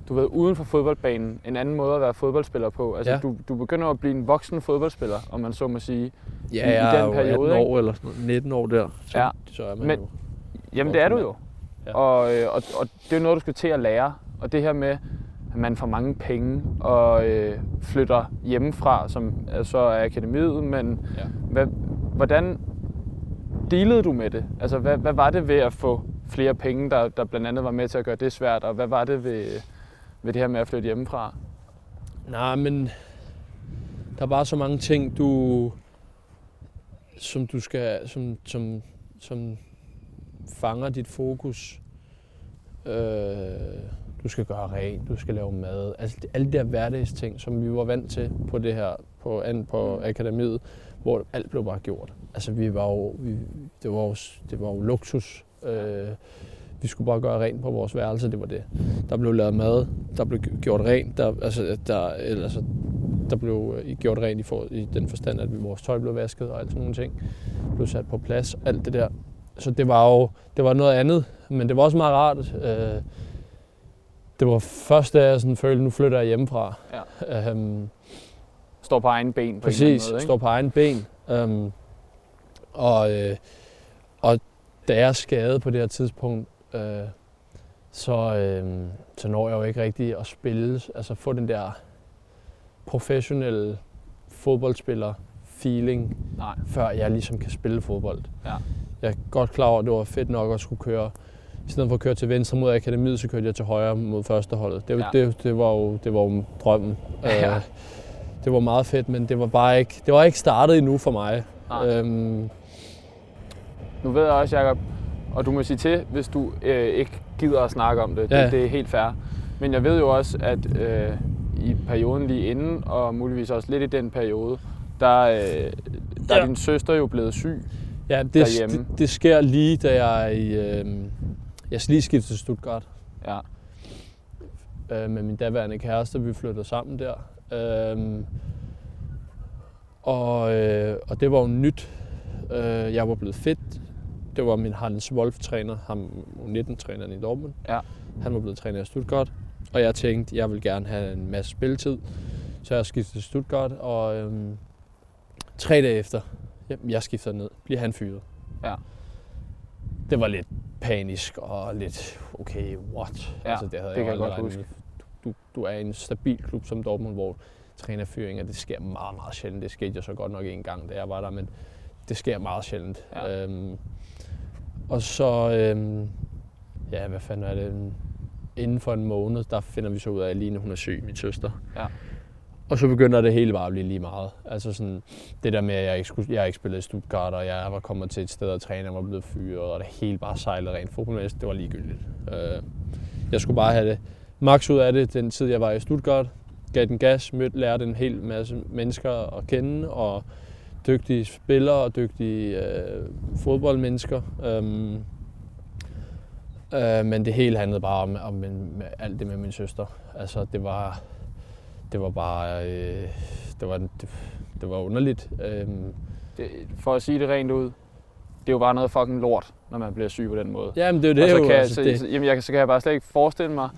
du ved, uden for fodboldbanen. En anden måde at være fodboldspiller på. Altså, Ja. du, du begynder at blive en voksen fodboldspiller, om man så må sige. ja, I- i jeg den er jo periode, 18 ikke? år eller sådan noget, 19 år der, så, Ja. så er man Men- jo. Jamen, det er du jo. Ja. Og, øh, og, og det er noget, du skal til at lære. Og det her med, at man får mange penge og øh, flytter hjemmefra, som så er akademiet, men Ja. hvad, hvordan dealede du med det? Altså, hvad, hvad var det ved at få flere penge, der, der blandt andet var med til at gøre det svært, og hvad var det ved, ved det her med at flytte hjemmefra? Nej, men der er bare så mange ting, du som du skal, som, som, som fanger dit fokus. Øh, du skal gøre rent, du skal lave mad. Altså det- alle de der hverdagsting, som vi var vant til på det her, på, an, på akademiet, hvor alt blev bare gjort. Altså vi var jo, vi, det, var jo, det var jo luksus. Øh, vi skulle bare gøre rent på vores værelse, det var det. Der blev lavet mad, der blev gjort rent, der, altså, der, eller, altså, der blev øh, gjort rent i, for, i den forstand, at vores tøj blev vasket og alt sådan nogle ting. Blev sat på plads, alt det der. Så det var jo det var noget andet, men det var også meget rart. Øh, det var først, da jeg sådan følte, nu flytter jeg hjemmefra. Ja. Øhm, Står på egen ben på en eller Præcis, anden måde, ikke? står på egen ben. Um, og, øh, og da jeg er skadet på det her tidspunkt, øh, så, øh, så når jeg jo ikke rigtig at spille, altså få den der professionelle fodboldspiller feeling, Nej. før jeg ligesom kan spille fodbold. Ja. Jeg er godt klar over, at det var fedt nok at skulle køre, i stedet for at køre til venstre mod akademiet, så kørte jeg til højre mod førsteholdet. Det, Ja. det, det, var, jo, det var jo drømmen. Ja. Øh, det var meget fedt, men det var bare ikke, det var ikke startet endnu for mig. Nej. Øhm, Nu ved jeg også, Jacob, og du må sige til, hvis du øh, ikke gider at snakke om det. Ja. det. Det er helt fair. Men jeg ved jo også, at øh, i perioden lige inden, og muligvis også lidt i den periode, der, øh, der er Ja. din søster jo blevet syg. Ja, det, Derhjemme. det, det, sker lige, da jeg er i... Øhm, jeg skal lige skifte til Stuttgart Ja. øh, med min daværende kæreste. Vi flyttede sammen der. Øhm, og, øh, og det var jo nyt. Øh, jeg var blevet fedt. Det var min Hans Wolf-træner, ham U19-træneren i Dortmund. Ja. Han var blevet træner i Stuttgart. Og jeg tænkte, jeg vil gerne have en masse spilletid. Så jeg skiftede til Stuttgart, og øhm, tre dage efter, jamen, jeg skifter ned, bliver han fyret. Ja. Det var lidt panisk og lidt, okay, what? Ja, altså, det, havde det kan jeg aldrig godt huske. Du, du er en stabil klub som Dortmund, hvor trænerfyringer, det sker meget, meget sjældent. Det skete jo så godt nok en gang, da jeg var der, men det sker meget sjældent. Ja. Øhm, og så, øhm, ja, hvad fanden er det? Inden for en måned, der finder vi så ud af, at Line hun er syg, min søster. Ja. Og så begynder det hele bare at blive lige meget. Altså sådan, det der med, at jeg ikke, skulle, jeg ikke spillede i Stuttgart, og jeg var kommet til et sted og træne, og var blevet fyret, og det hele bare sejlede rent fodboldmæssigt, det var ligegyldigt. Øh, jeg skulle bare have det max ud af det, den tid jeg var i Stuttgart. Gav den gas, mødte, lærte en hel masse mennesker at kende, og dygtige spillere og dygtige øh, fodboldmennesker. Øhm, øh, men det hele handlede bare om, om om alt det med min søster. Altså, det var, det var bare, øh, det var, det, det var underligt. Øhm, Det, for at sige det rent ud, det er jo bare noget fucking lort, når man bliver syg på den måde. Jamen, det er jo det. og så jo, kan, jeg, altså, så, det. så, jamen, jeg, så kan jeg bare slet ikke forestille mig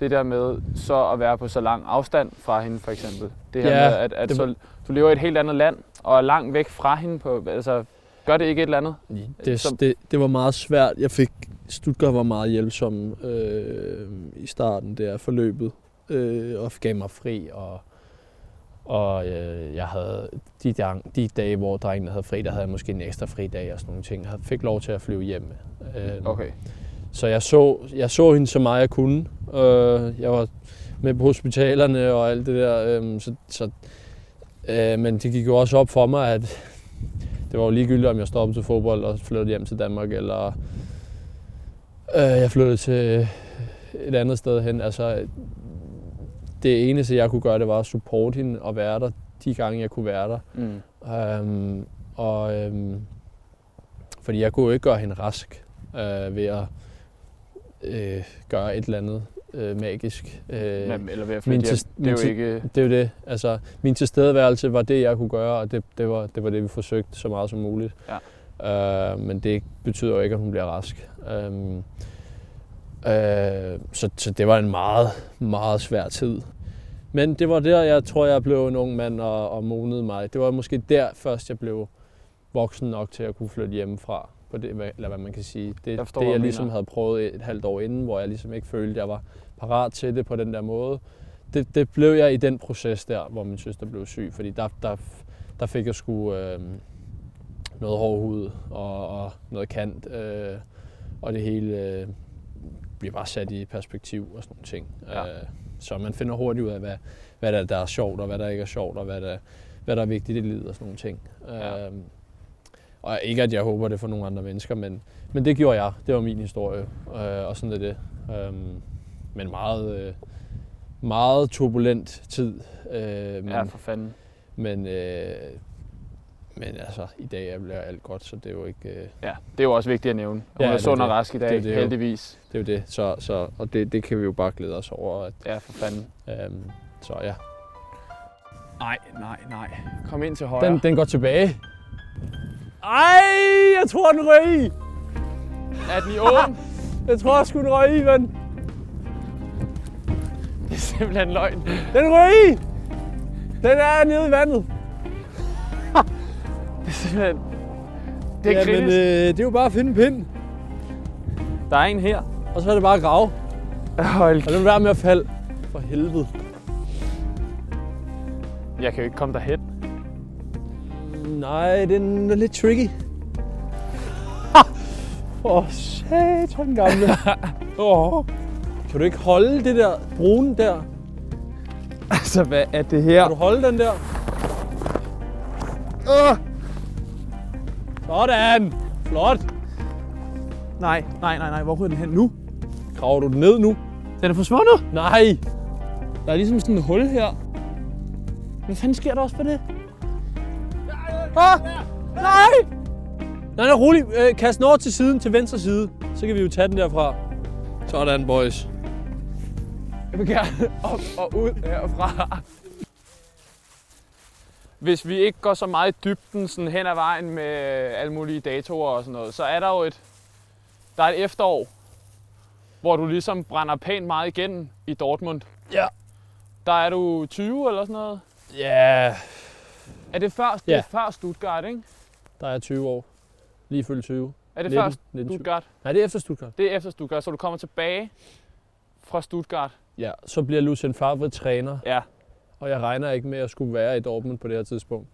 det der med så at være på så lang afstand fra hende, for eksempel. Det her Ja, med, at, at det- så, du lever i et helt andet land, og er langt væk fra hende. På, altså, gør det ikke et eller andet? Det, som- det, det var meget svært. Jeg fik, Stuttgart var meget hjælpsom øh, i starten der forløbet, øh, og gav mig fri, og, og øh, jeg havde de, dag, de dage, hvor drengene havde fri, der havde jeg måske en ekstra fri dag og sådan nogle ting. Jeg fik lov til at flyve hjem. Øh, Okay. Så jeg så, jeg så hende så meget jeg kunne. Øh, jeg var med på hospitalerne og alt det der. Øh, så, så, øh, men det gik jo også op for mig, at det var jo ligegyldigt, om jeg stoppede til fodbold og flyttede hjem til Danmark, eller øh, jeg flyttede til et andet sted hen. Altså, det eneste, jeg kunne gøre, det var at supporte hende og være der de gange, jeg kunne være der. Mm. Øhm, og, øhm, fordi jeg kunne jo ikke gøre hende rask øh, ved at øh, gøre et eller andet øh, magisk. Øh, Men, eller ved at min til- Det er jo ikke... det er jo det. Altså, min tilstedeværelse var det, jeg kunne gøre, og det, det, var, det var det, vi forsøgte så meget som muligt. Ja. Øh, men det betyder jo ikke, at hun bliver rask. Øhm, øh, så, så det var en meget, meget svær tid. Men det var der, jeg tror, jeg blev en ung mand og, og modnede mig. Det var måske der først, jeg blev voksen nok til at kunne flytte hjemmefra. På det, eller hvad man kan sige. Det, Jeg forstår, det jeg du ligesom mener. havde prøvet et halvt år inden, hvor jeg ligesom ikke følte, at jeg var parat til det på den der måde. Det, det blev jeg i den proces der, hvor min søster blev syg. Fordi der, der, der fik jeg sgu øh, noget hård hud og, og noget kant. Øh, og det hele øh, bliver bare sat i perspektiv og sådan nogle ting. Ja. Øh, så man finder hurtigt ud af, hvad, hvad der, der er sjovt, og hvad der ikke er sjovt, og hvad der, hvad der er vigtigt i livet og sådan nogle ting. Ja. Øh, og ikke, at jeg håber det for nogle andre mennesker, men, men det gjorde jeg. Det var min historie, øh, og sådan er det. Øh, men meget, øh, meget turbulent tid. Øh, men, Ja, for fanden. men, øh, men altså, i dag er- bliver alt godt, så det er jo ikke... Øh, Ja, det er jo også vigtigt at nævne. Hun Ja, er det sund og det. rask i dag, Det er det jo. heldigvis. det er jo det. Så, så, og det, det kan vi jo bare glæde os over. At, Ja, for fanden. øhm, så ja. Nej, nej, nej. Kom ind til højre. Den, den går tilbage. Ej, jeg tror, den røg i. Er den i åben? Jeg tror, jeg skulle den røg i, ven. det er simpelthen løgn. Den røg i. Den er nede i vandet. Det er simpelthen... Det er ja, men øh, det er jo bare at finde en pind, Der er en her. og så er det bare at grave. Hold Og det være med at falde. For helvede. Jeg kan jo ikke komme derhen. Nej, den er lidt tricky. Åh, oh, satan gamle. oh. Kan du ikke holde det der brune der? Altså, hvad er det her? Kan du holde den der? Uh! Sådan. Flot. Nej, nej, nej, nej. Hvor er den hen nu? Graver du den ned nu? Den er forsvundet. Nej. Der er ligesom sådan et hul her. Hvad fanden sker der også for det? Ah! Nej! Nej, nej, rolig. Øh, kast den over til siden, til venstre side. Så kan vi jo tage den derfra. Sådan, boys. Jeg vil gerne op og ud herfra. Hvis vi ikke går så meget i dybden sådan hen ad vejen med alle mulige datoer og sådan noget, så er der jo et, der er et efterår, hvor du ligesom brænder pænt meget igennem i Dortmund. Ja. Der er du 20 eller sådan noget. Ja, Er det før, det er Ja. før Stuttgart, ikke? der er 20 år. Lige fyldt 20. Er det 19, før 19, 20. Stuttgart? Nej, det er efter Stuttgart. Det er efter Stuttgart, så du kommer tilbage fra Stuttgart. Ja, så bliver Lucien Favre træner, Ja. Og jeg regner ikke med at skulle være i Dortmund på det her tidspunkt.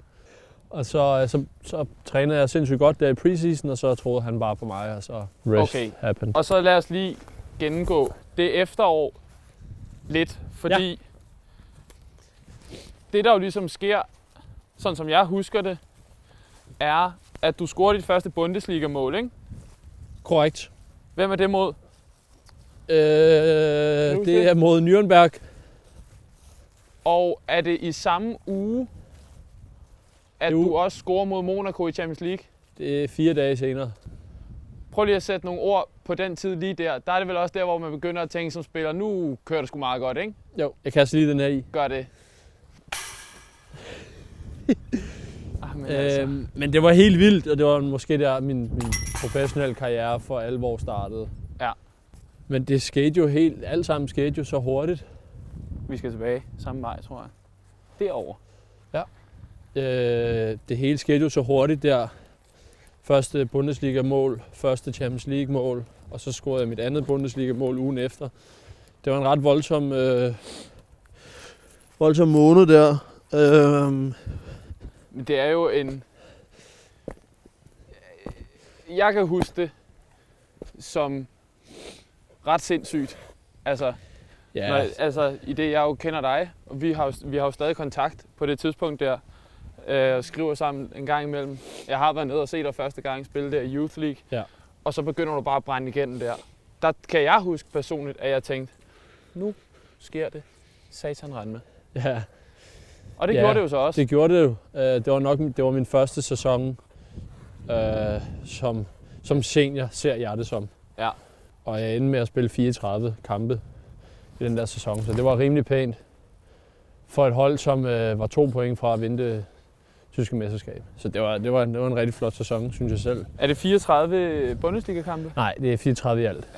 Og så, så, så træner jeg sindssygt godt der i preseason, og så troede han bare på mig, og så rest Okay. happened. Og så lad os lige gennemgå det efterår lidt, fordi ja. det der jo ligesom sker, sådan som jeg husker det, er, at du scorer dit første Bundesliga-mål, ikke? Korrekt. Hvem er det mod? Øh, det er mod Nürnberg. Og er det i samme uge, at Jo. du også scorer mod Monaco i Champions League? Det er fire dage senere. Prøv lige at sætte nogle ord på den tid lige der. Der er det vel også der, hvor man begynder at tænke som spiller, nu kører det sgu meget godt, ikke? Jo, jeg kaster lige den her i. Gør det. ah, men altså, Øhm, men det var helt vildt, og det var måske der, min, min professionelle karriere for alvor startede. Ja. Men det skete jo helt, alt sammen skete jo så hurtigt. Vi skal tilbage samme vej, tror jeg. Derover. Øh, det hele skete jo så hurtigt der. Første Bundesliga-mål, første Champions League-mål, og så scorede jeg mit andet Bundesliga-mål ugen efter. Det var en ret voldsom, øh, voldsom måned der. Øh, Men det er jo en... Jeg kan huske det som ret sindssygt. Altså, ja, Når, altså, i det jeg jo kender dig, og vi har jo, vi har jo stadig kontakt på det tidspunkt der, øh, og skriver sammen en gang imellem. Jeg har været nede og set dig første gang spille der i Youth League, Ja. og så begynder du bare at brænde igennem der. Der kan jeg huske personligt, at jeg tænkte, nu sker det. Satan rende med. ja, Og det Ja, gjorde det jo så også. det gjorde det jo. Øh, det var nok det var min første sæson øh, som, som senior, ser jeg det som. Ja. Og jeg endte med at spille 34 kampe i den der sæson, så det var rimelig pænt for et hold, som øh, var to point fra at vinde det tyske mesterskab. Så det var, det, var, det var en rigtig flot sæson, synes jeg selv. Er det 34 Bundesliga-kampe? Nej, det er 34 i alt.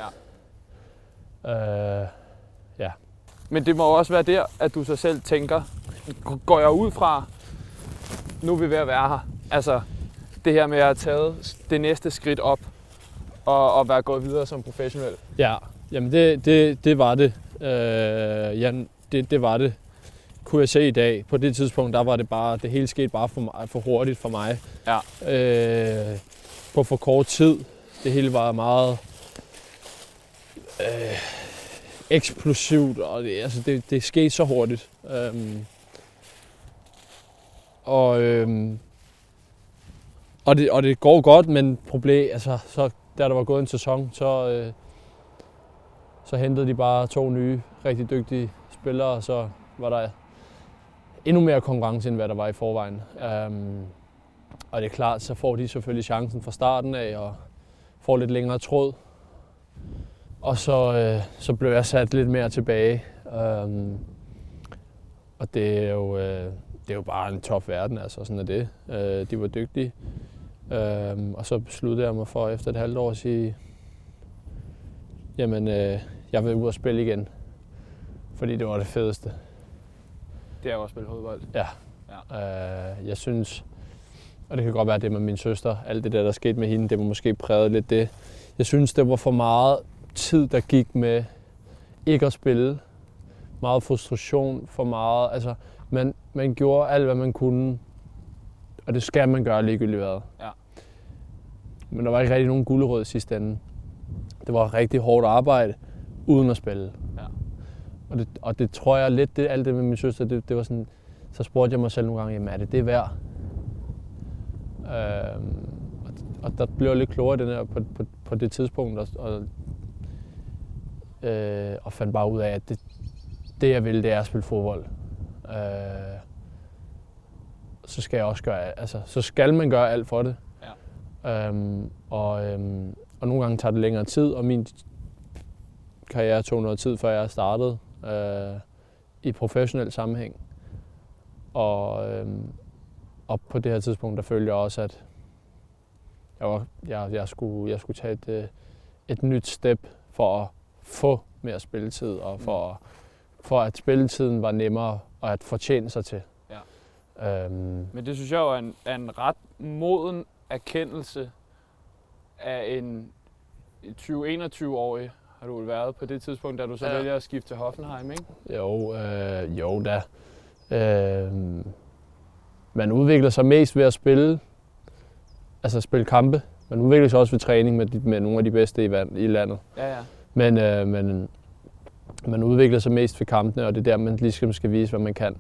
Ja. Øh, Men det må også være der, at du så selv tænker, går jeg ud fra, nu er vi ved at være her. Altså, det her med at have taget det næste skridt op, og, og være gået videre som professionel. ja, jamen det, det, det var det. Øh, ja, det, det var det. Kunne jeg se i dag. På det tidspunkt, der var det bare, det hele skete bare for, mig, for hurtigt for mig. Ja. Øh, på for kort tid. Det hele var meget øh, eksplosivt, og det, altså det, det skete så hurtigt. Øhm, og, øhm, og, det, og det går godt, men problem, altså, så, da der var gået en sæson, så, øh, så hentede de bare to nye, rigtig dygtige spillere, og så var der endnu mere konkurrence, end hvad der var i forvejen. Um, og det er klart, så får de selvfølgelig chancen fra starten af, og får lidt længere tråd. Og så, øh, så blev jeg sat lidt mere tilbage. Um, og det er, jo, øh, det er jo bare en top verden, altså sådan er det. Øh, de var dygtige. Um, og så besluttede jeg mig for efter et halvt år at sige, jamen øh, jeg vil ud og spille igen. Fordi det var det fedeste. Det er jo at spille fodbold. Øh, jeg synes, og det kan godt være det med min søster, alt det der, der skete med hende, det var måske præget lidt det. Jeg synes, det var for meget tid, der gik med ikke at spille. Meget frustration, for meget. Altså, man, man gjorde alt, hvad man kunne, og det skal man gøre ligegyldigt hvad. Ja. Men der var ikke rigtig nogen gulerod i sidste ende. Det var rigtig hårdt arbejde, uden at spille. Ja. Og, det, og det tror jeg lidt, det, alt det med min søster, det, det var sådan, så spurgte jeg mig selv nogle gange, jamen er det det værd? Øhm, og, og der blev jeg lidt klogere den her på, på, på det tidspunkt, og, og, øh, og fandt bare ud af, at det, det jeg vil, det er at spille fodbold. Øh, så skal jeg også gøre, altså, så skal man gøre alt for det. Ja. Øhm, og, øhm, og nogle gange tager det længere tid, og min karriere tog noget tid, før jeg startede øh, i professionel sammenhæng. Og, øhm, og på det her tidspunkt, der følte jeg også, at jeg, var, jeg, jeg, skulle, jeg skulle tage et, øh, et nyt step for at få mere spilletid, og for, for at spilletiden var nemmere og at fortjene sig til. Ja. Øhm, Men det synes jeg jo er en, er en ret moden erkendelse af en 20-21-årig, har du vel været på det tidspunkt, da du så Ja. vælger at skifte til Hoffenheim, ikke? Jo, øh, jo da. Øh, man udvikler sig mest ved at spille, altså spille kampe. Man udvikler sig også ved træning med, de, med nogle af de bedste i, i landet. Ja, ja. Men, øh, men man udvikler sig mest ved kampene, og det er der, man ligesom skal vise, hvad man kan.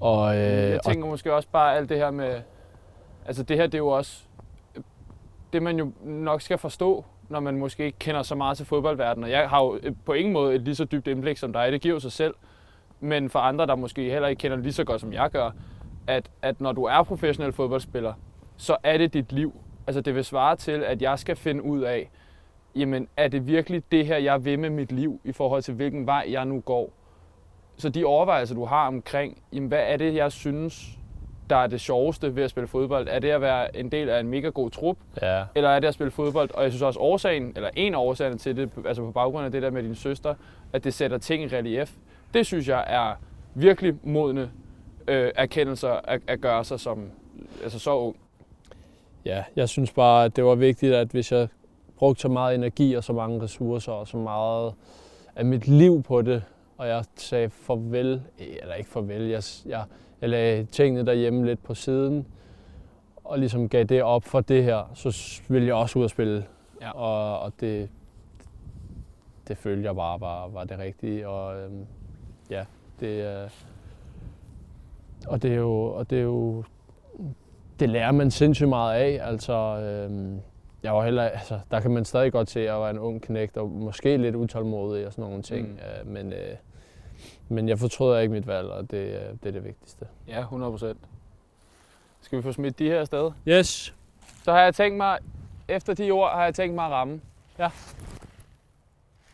Og, øh, Jeg og, tænker måske også bare alt det her med... Altså det her, det er jo også... Det man jo nok skal forstå, når man måske ikke kender så meget til fodboldverdenen. Og jeg har jo øh, på ingen måde et lige så dybt indblik som dig. Det giver jo sig selv. Men for andre, der måske heller ikke kender lige så godt som jeg gør, at, at når du er professionel fodboldspiller, så er det dit liv. Altså det vil svare til, at jeg skal finde ud af, jamen er det virkelig det her, jeg vil med mit liv, i forhold til hvilken vej jeg nu går. Så de overvejelser, du har omkring, jamen hvad er det, jeg synes der er det sjoveste ved at spille fodbold? Er det at være en del af en mega god trup, Ja. eller er det at spille fodbold? Og jeg synes også årsagen, eller en af årsagerne til det, altså på baggrund af det der med din søster, at det sætter ting i relief. Det synes jeg er virkelig modne øh, erkendelser at, at gøre sig som altså så ung. ja, jeg synes bare, at det var vigtigt, at hvis jeg brugte så meget energi og så mange ressourcer og så meget af mit liv på det, og jeg sagde farvel, eller ikke farvel, jeg, jeg, jeg lagde tingene derhjemme lidt på siden, og ligesom gav det op for det her, så ville jeg også ud og spille. Ja. Og, og det, det følte jeg bare var, var det rigtige, og øhm, ja, det, øh, og det er jo, og det er jo, det lærer man sindssygt meget af, altså, øhm, jeg var heller, altså, der kan man stadig godt se, at jeg var en ung knægt, og måske lidt utålmodig og sådan nogle ting, Mm. øh, men, øh, men jeg fortryder ikke mit valg, og det, øh, det er det vigtigste. Ja, 100 procent. Skal vi få smidt de her afsted? Yes! Så har jeg tænkt mig, efter de ord, har jeg tænkt mig at ramme. Ja.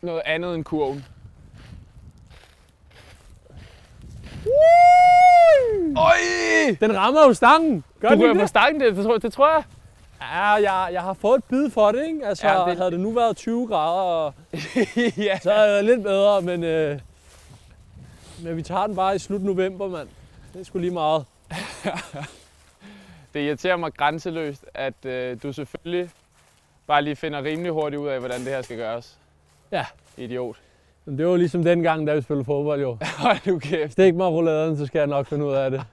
Noget andet end kurven. Øj! Den rammer jo stangen! Gør Du ikke på stangen, det, det, tror, det tror jeg. Ja, jeg, jeg har fået et bid for det, ikke? Altså, Ja, det- havde det nu været 20 grader, og ja. så er det lidt bedre, men, øh, men vi tager den bare i slut november, mand. Det er sgu lige meget. Det irriterer mig grænseløst, at øh, du selvfølgelig bare lige finder rimelig hurtigt ud af, hvordan det her skal gøres. Ja. Idiot. Men det var ligesom den gang, da vi spillede fodbold, jo. Hold nu kæft. Stik mig rouladen, så skal jeg nok finde ud af det.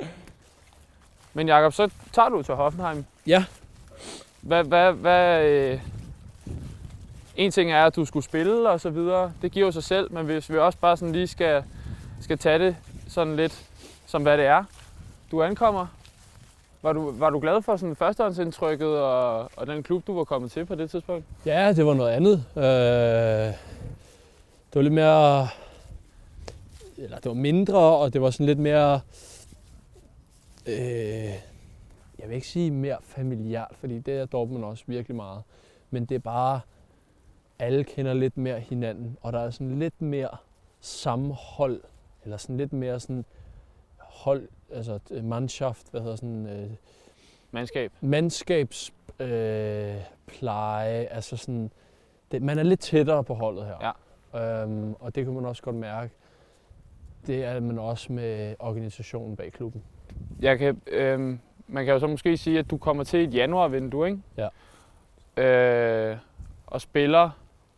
Men Jakob, så tager du til Hoffenheim. Ja. Hvad, hvad, hvad, øh... En ting er, at du skulle spille og så videre. Det giver jo sig selv, men hvis vi også bare sådan lige skal, skal tage det sådan lidt som hvad det er. Du ankommer. Var du, var du glad for sådan førstehåndsindtrykket og, og den klub, du var kommet til på det tidspunkt? Ja, det var noget andet. Øh, det var lidt mere... Eller det var mindre, og det var sådan lidt mere... Øh, jeg vil ikke sige mere familiært, fordi det er Dortmund også virkelig meget. Men det er bare... Alle kender lidt mere hinanden, og der er sådan lidt mere sammenhold, eller sådan lidt mere sådan hold, altså øh, mannschaft, hvad hedder sådan, øh, Mandskab. mandskabspleje, øh, pleje, altså sådan, det, man er lidt tættere på holdet her. Ja. Øhm, og det kan man også godt mærke. Det er man også med organisationen bag klubben. Jeg kan, øh, man kan jo så måske sige, at du kommer til et januarvindue, ikke? Ja. Øh, og spiller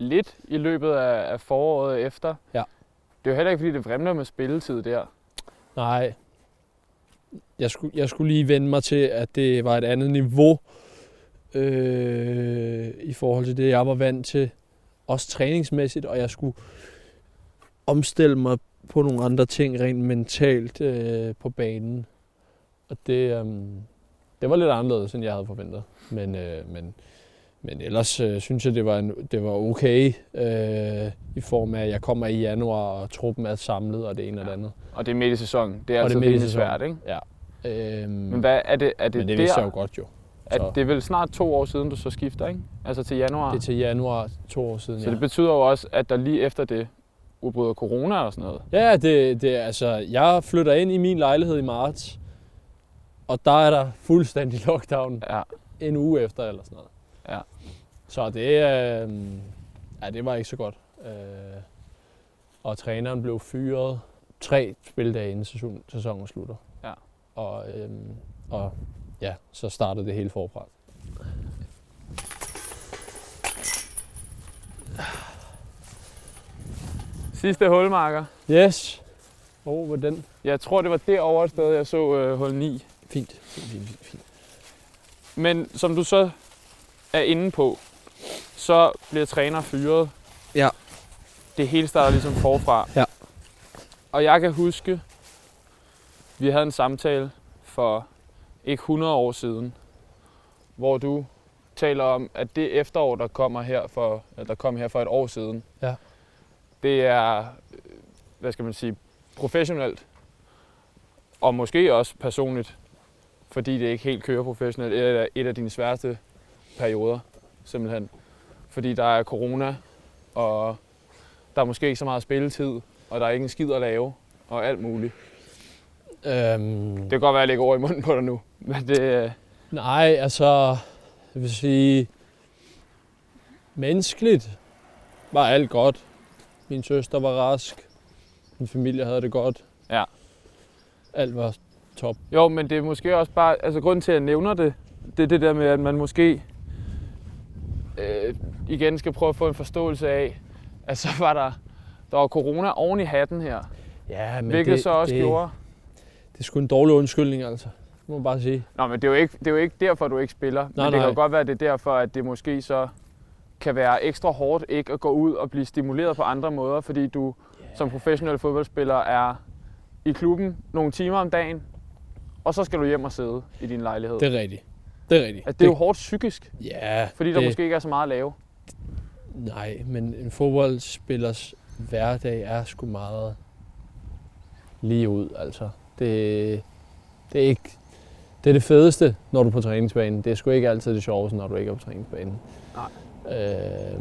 lidt i løbet af, af foråret efter. Ja. Det er jo heller ikke, fordi det vrimler med spilletid der. Nej, jeg skulle, jeg skulle lige vende mig til, at det var et andet niveau øh, i forhold til det, jeg var vant til. Også træningsmæssigt, og jeg skulle omstille mig på nogle andre ting rent mentalt øh, på banen. Og det, øh, det var lidt anderledes, end jeg havde forventet. Men, øh, men, men ellers øh, synes jeg, det var, en, det var okay øh, i form af, at jeg kommer i januar, og truppen er samlet, og det ene og det andet. Og det er midt i sæsonen. Det er Og altid det er svært, ikke? Øhm, Men hvad er det, er det, men det der, vidste jeg jo godt jo. at så. det er vel snart to år siden, du så skifter, ikke? Altså til januar. Det er til januar to år siden, så ja. det betyder jo også, at der lige efter det udbryder corona og sådan noget. Ja, det, det altså, jeg flytter ind i min lejlighed i marts, og der er der fuldstændig lockdown Ja. en uge efter eller sådan noget. Så det, øh, ja, det var ikke så godt. Øh, og træneren blev fyret tre spildage inden sæson, sæsonen slutter. Ja. Og, øh, og ja, så startede det hele forfra. Sidste hulmarker. Yes. Åh, oh, hvor den. Jeg tror, det var derovre et sted, jeg så øh, hul 9. Fint. Fint, fint, fint, fint. Men som du så er inde på, så bliver træner fyret. Ja. Det hele starter ligesom forfra. Ja. Og jeg kan huske, vi havde en samtale for ikke 100 år siden, hvor du taler om, at det efterår, der kommer her for, eller der kom her for et år siden, Ja. det er, øh, hvad skal man sige, professionelt, og måske også personligt, fordi det ikke helt kører professionelt, et af, et af dine sværeste perioder, simpelthen. Fordi der er corona, og der er måske ikke så meget spilletid, og der er ikke en skid at lave, og alt muligt. Øhm, Det kan godt være, at jeg lægger ord i munden på dig nu. Men det, øh, Nej, altså, jeg vil sige, menneskeligt var alt godt. Min søster var rask. Min familie havde det godt. Ja. Alt var top. jo, men det er måske også bare... Altså, grunden til, at jeg nævner det, det er det der med, at man måske øh, igen skal prøve at få en forståelse af, at så var der, der var corona oven i hatten her. Ja, men hvilket det, så også det, gjorde... Det er sgu en dårlig undskyldning, altså. Det må man bare sige. Nå, men det er, jo ikke, det er jo ikke derfor, du ikke spiller. men Nej, det kan nej. jo godt være, at det er derfor, at det måske så kan være ekstra hårdt ikke at gå ud og blive stimuleret på andre måder, fordi du som professionel fodboldspiller er i klubben nogle timer om dagen, og så skal du hjem og sidde i din lejlighed. Det er rigtigt. Det er rigtigt. at det er jo hårdt psykisk, Ja, fordi der det, måske ikke er så meget at lave. Nej, men en fodboldspillers hverdag er sgu meget lige ud, altså. Det, det er ikke... Det er det fedeste, når du er på træningsbanen. Det er sgu ikke altid det sjoveste, når du ikke er på træningsbanen. Nej. Øh,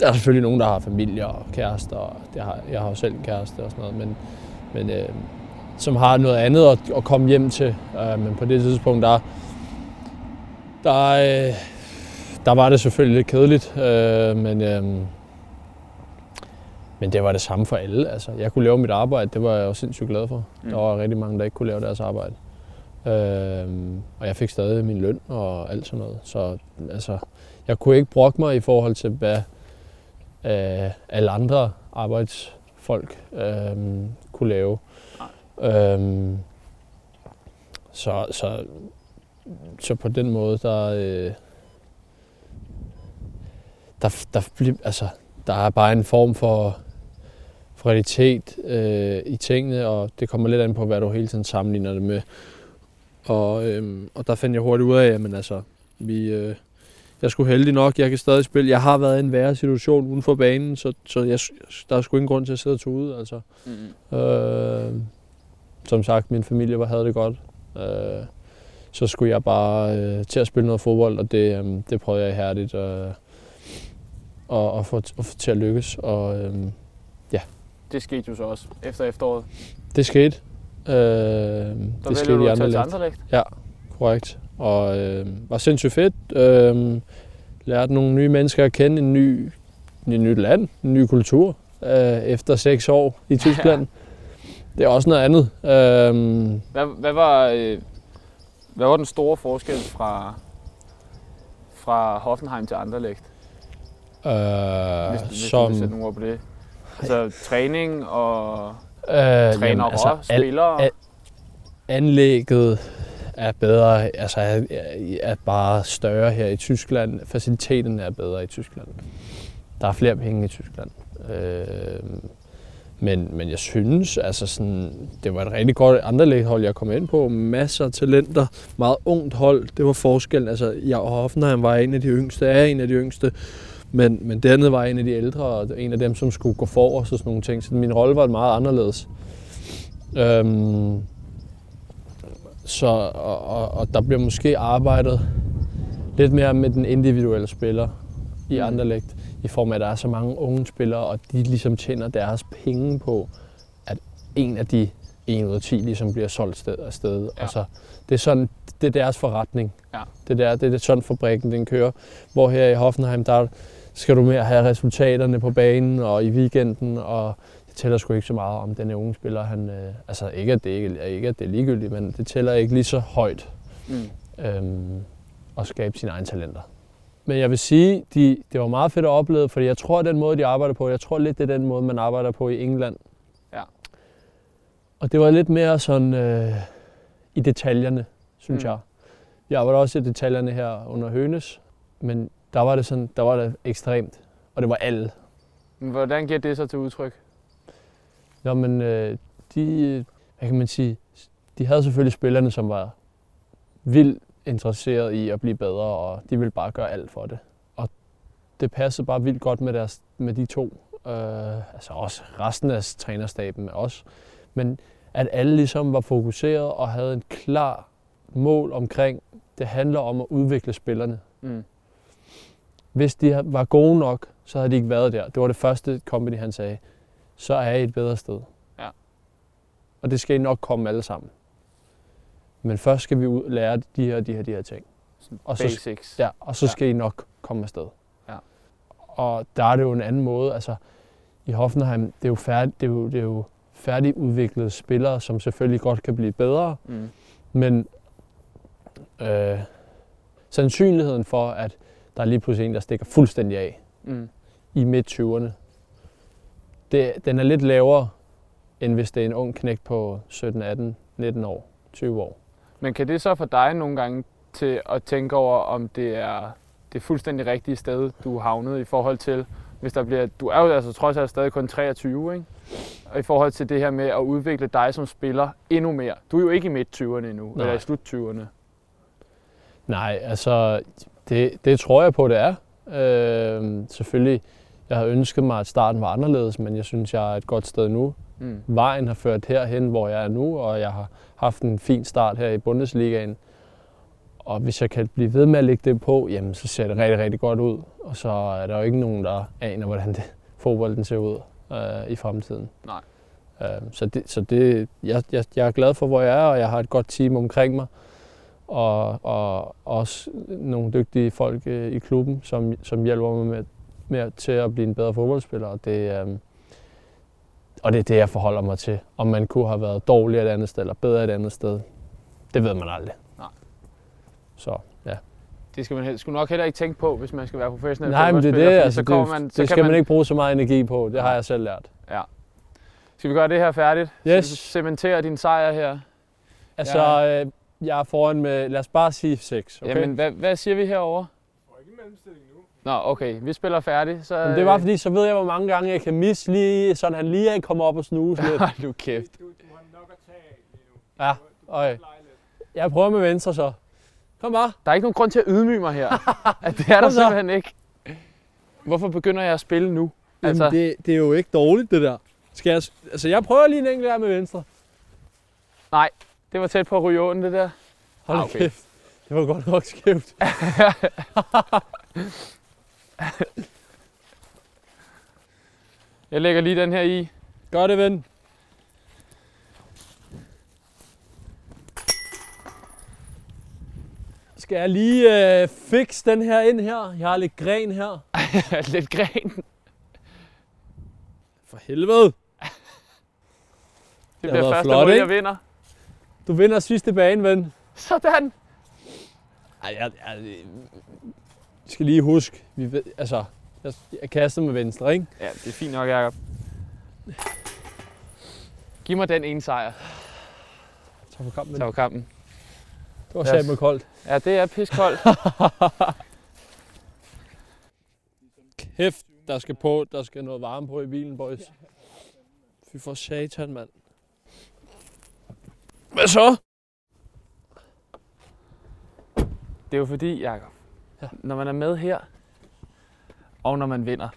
der er selvfølgelig nogen, der har familie og kærester. Og det har, jeg har jo selv en kæreste og sådan noget, men, men øh, som har noget andet at, at komme hjem til. Øh, men på det tidspunkt, der, der, øh, der var det selvfølgelig lidt kedeligt, øh, men, øh, men det var det samme for alle. Altså, jeg kunne lave mit arbejde, det var jeg jo sindssygt glad for. Mm. Der var rigtig mange, der ikke kunne lave deres arbejde. Øh, og jeg fik stadig min løn og alt sådan noget. Så altså, jeg kunne ikke brokke mig i forhold til, hvad øh, alle andre arbejdsfolk øh, kunne lave. Øh, så, så, så på den måde, der, øh, der, der, altså, der er bare en form for realitet øh, i tingene, og det kommer lidt an på, hvad du hele tiden sammenligner det med. Og, øhm, og der fandt jeg hurtigt ud af, at altså, vi, øh, jeg skulle heldig nok, jeg kan stadig spille. Jeg har været i en værre situation uden for banen, så, så jeg, der er sgu ingen grund til at sidde og ud. Altså. Mm-hmm. Øh, som sagt, min familie var, havde det godt. Øh, så skulle jeg bare øh, til at spille noget fodbold, og det, øh, det prøvede jeg ihærdigt øh, at, at, få, at få til at lykkes. Og øh, Det skete jo så også efter efteråret. det skete. Øh, Der det skete i andre til land. Anderlecht. Korrekt. Og øh, var sindssygt fedt. Øh, lærte nogle nye mennesker at kende, en ny, et nyt land, en ny kultur, øh, efter seks år i Tyskland. Ja. Det er også noget andet. Øh, Hvad, hvad, var, øh, hvad var den store forskel fra, fra Hoffenheim til Anderlecht? øh, Hvis, hvis du som, vil sætte nogle ord på det. Altså træning og øh, trænere, jamen, altså, al, spillere. al- anlægget er bedre, altså er- er bare større her i Tyskland. Faciliteten er bedre i Tyskland. Der er flere penge i Tyskland. Øh, men, men jeg synes, altså sådan, det var et rigtig godt anderlæghold, jeg kom ind på. Masser af talenter, meget ungt hold. Det var forskellen. Altså, jeg og Hoffenheim var en af de yngste, er en af de yngste. Men, men dernede var en af de ældre, og en af dem, som skulle gå forrest og sådan nogle ting. Så min rolle var meget anderledes. Øhm, så, og, og, og der bliver måske arbejdet lidt mere med den individuelle spiller i Mm. Anderlecht, i form af, at der er så mange unge spillere, og de ligesom tjener deres penge på, at en af de 1 ud af 10 ligesom bliver solgt sted afsted. Ja. Ja. Altså, det er sådan, det er deres forretning. Ja. Det, der, det er sådan fabrikken, den kører. Hvor her i Hoffenheim, der skal du mere have resultaterne på banen og i weekenden, og det tæller sgu ikke så meget om den unge spiller. Han, øh, altså ikke at, det ikke, ikke, at det er ligegyldigt, men det tæller ikke lige så højt Mm. øhm, at skabe sine egne talenter. Men jeg vil sige, de, det var meget fedt at opleve, fordi jeg tror, at den måde, de arbejder på, jeg tror lidt, det er den måde, man arbejder på i England. Ja. Og det var lidt mere sådan øh, i detaljerne, synes Mm. jeg. Jeg arbejder også i detaljerne her under Hønes, men der var det sådan, der var det ekstremt, og det var alle. Men hvordan giver det så til udtryk? Nå, men øh, de, hvad kan man sige, de havde selvfølgelig spillerne, som var vildt interesseret i at blive bedre, og de ville bare gøre alt for det. Og det passede bare vildt godt med, deres, med de to. Øh, altså også resten af trænerstaben med os. Men at alle ligesom var fokuseret og havde en klar mål omkring, det handler om at udvikle spillerne. Mm. Hvis de var gode nok, så havde de ikke været der. Det var det første company, han sagde. Så er I et bedre sted. Ja. og det skal I nok komme alle sammen. Men først skal vi ud, lære de her, de her, de her ting. Og så, Basics. ja, og så Ja. skal I nok komme afsted. Ja. Og der er det jo en anden måde. Altså, i Hoffenheim, det er jo, færdig, det er jo, det er jo færdigudviklede spillere, som selvfølgelig godt kan blive bedre, Mm. men øh, sandsynligheden for, at der er lige pludselig en, der stikker fuldstændig af Mm. i midt-20'erne, det, den er lidt lavere, end hvis det er en ung knægt på 17, 18, 19 år, 20 år. Men kan det så for dig nogle gange til at tænke over, om det er det fuldstændig rigtige sted, du er havnet i forhold til, hvis der bliver, du er jo altså trods alt stadig kun 23, ikke? Og i forhold til det her med at udvikle dig som spiller endnu mere. Du er jo ikke i midt-20'erne endnu, Nej. eller i slut-20'erne. Nej, altså, det, det tror jeg på, det er. Øh, selvfølgelig, jeg har ønsket mig, at starten var anderledes, men jeg synes, jeg er et godt sted nu. Mm. Vejen har ført herhen, hvor jeg er nu, og jeg har haft en fin start her i Bundesligaen. Og hvis jeg kan blive ved med at lægge det på, jamen, så ser det rigtig, rigtig godt ud. Og så er der jo ikke nogen, der aner, hvordan det, fodbolden ser ud øh, i fremtiden. Nej. Øh, så det, så det, jeg, jeg, jeg er glad for, hvor jeg er, og jeg har et godt team omkring mig. Og, og også nogle dygtige folk øh, i klubben, som, som hjælper mig med, med til at blive en bedre fodboldspiller. Og det, øh, og det er det, jeg forholder mig til. Om man kunne have været dårligere et andet sted, eller bedre et andet sted, det ved man aldrig. Nej. Så, ja. Det skal man skulle nok heller ikke tænke på, hvis man skal være professionel Nej, men det er det, altså, så kommer det, man, så det kan skal man, man ikke bruge så meget energi på. Det har jeg selv lært. Skal vi gøre det her færdigt? Yes. Så cementere din sejr her. Altså, øh, jeg er foran med, lad os bare sige 6, okay? Jamen, hvad, hvad siger vi herovre? Nå, okay. Vi spiller færdigt, så... Men det er bare fordi, så ved jeg, hvor mange gange jeg kan misse lige, sådan han lige kommer op og snuse lidt. Hold nu kæft. Du, du har nok at tage af. Ja, okay. Jeg prøver med venstre så. Kom bare. Der er ikke nogen grund til at ydmyge mig her. at det er der simpelthen ikke. Hvorfor begynder jeg at spille nu? Altså, Jamen, det, det er jo ikke dårligt, det der. Skal jeg, altså, jeg prøver lige en enkelt der med venstre. det var tæt på at ryge åen, det der. Hold Ah, okay. kæft. Det var godt nok skævt. Jeg lægger lige den her i. Gør det, ven. Skal jeg lige øh, fix den her ind her? Jeg har lidt gren her. Lidt gren. For helvede. Det bliver første flot, ryg, jeg vinder. Du vinder sidste bane, ven. Sådan. Ej, jeg, jeg skal lige huske, vi ved, altså, jeg, jeg kaster med venstre, ikke? Ja, det er fint nok, Jacob. Giv mig den ene sejr. Tak for kampen. Tag kampen. Det var Yes. koldt. Ja, det er piskoldt. Kæft, der skal på, der skal noget varme på i bilen, boys. Fy for satan, mand. Hvad så? Det er jo fordi, Jacob, Ja. når man er med her, og når man vinder,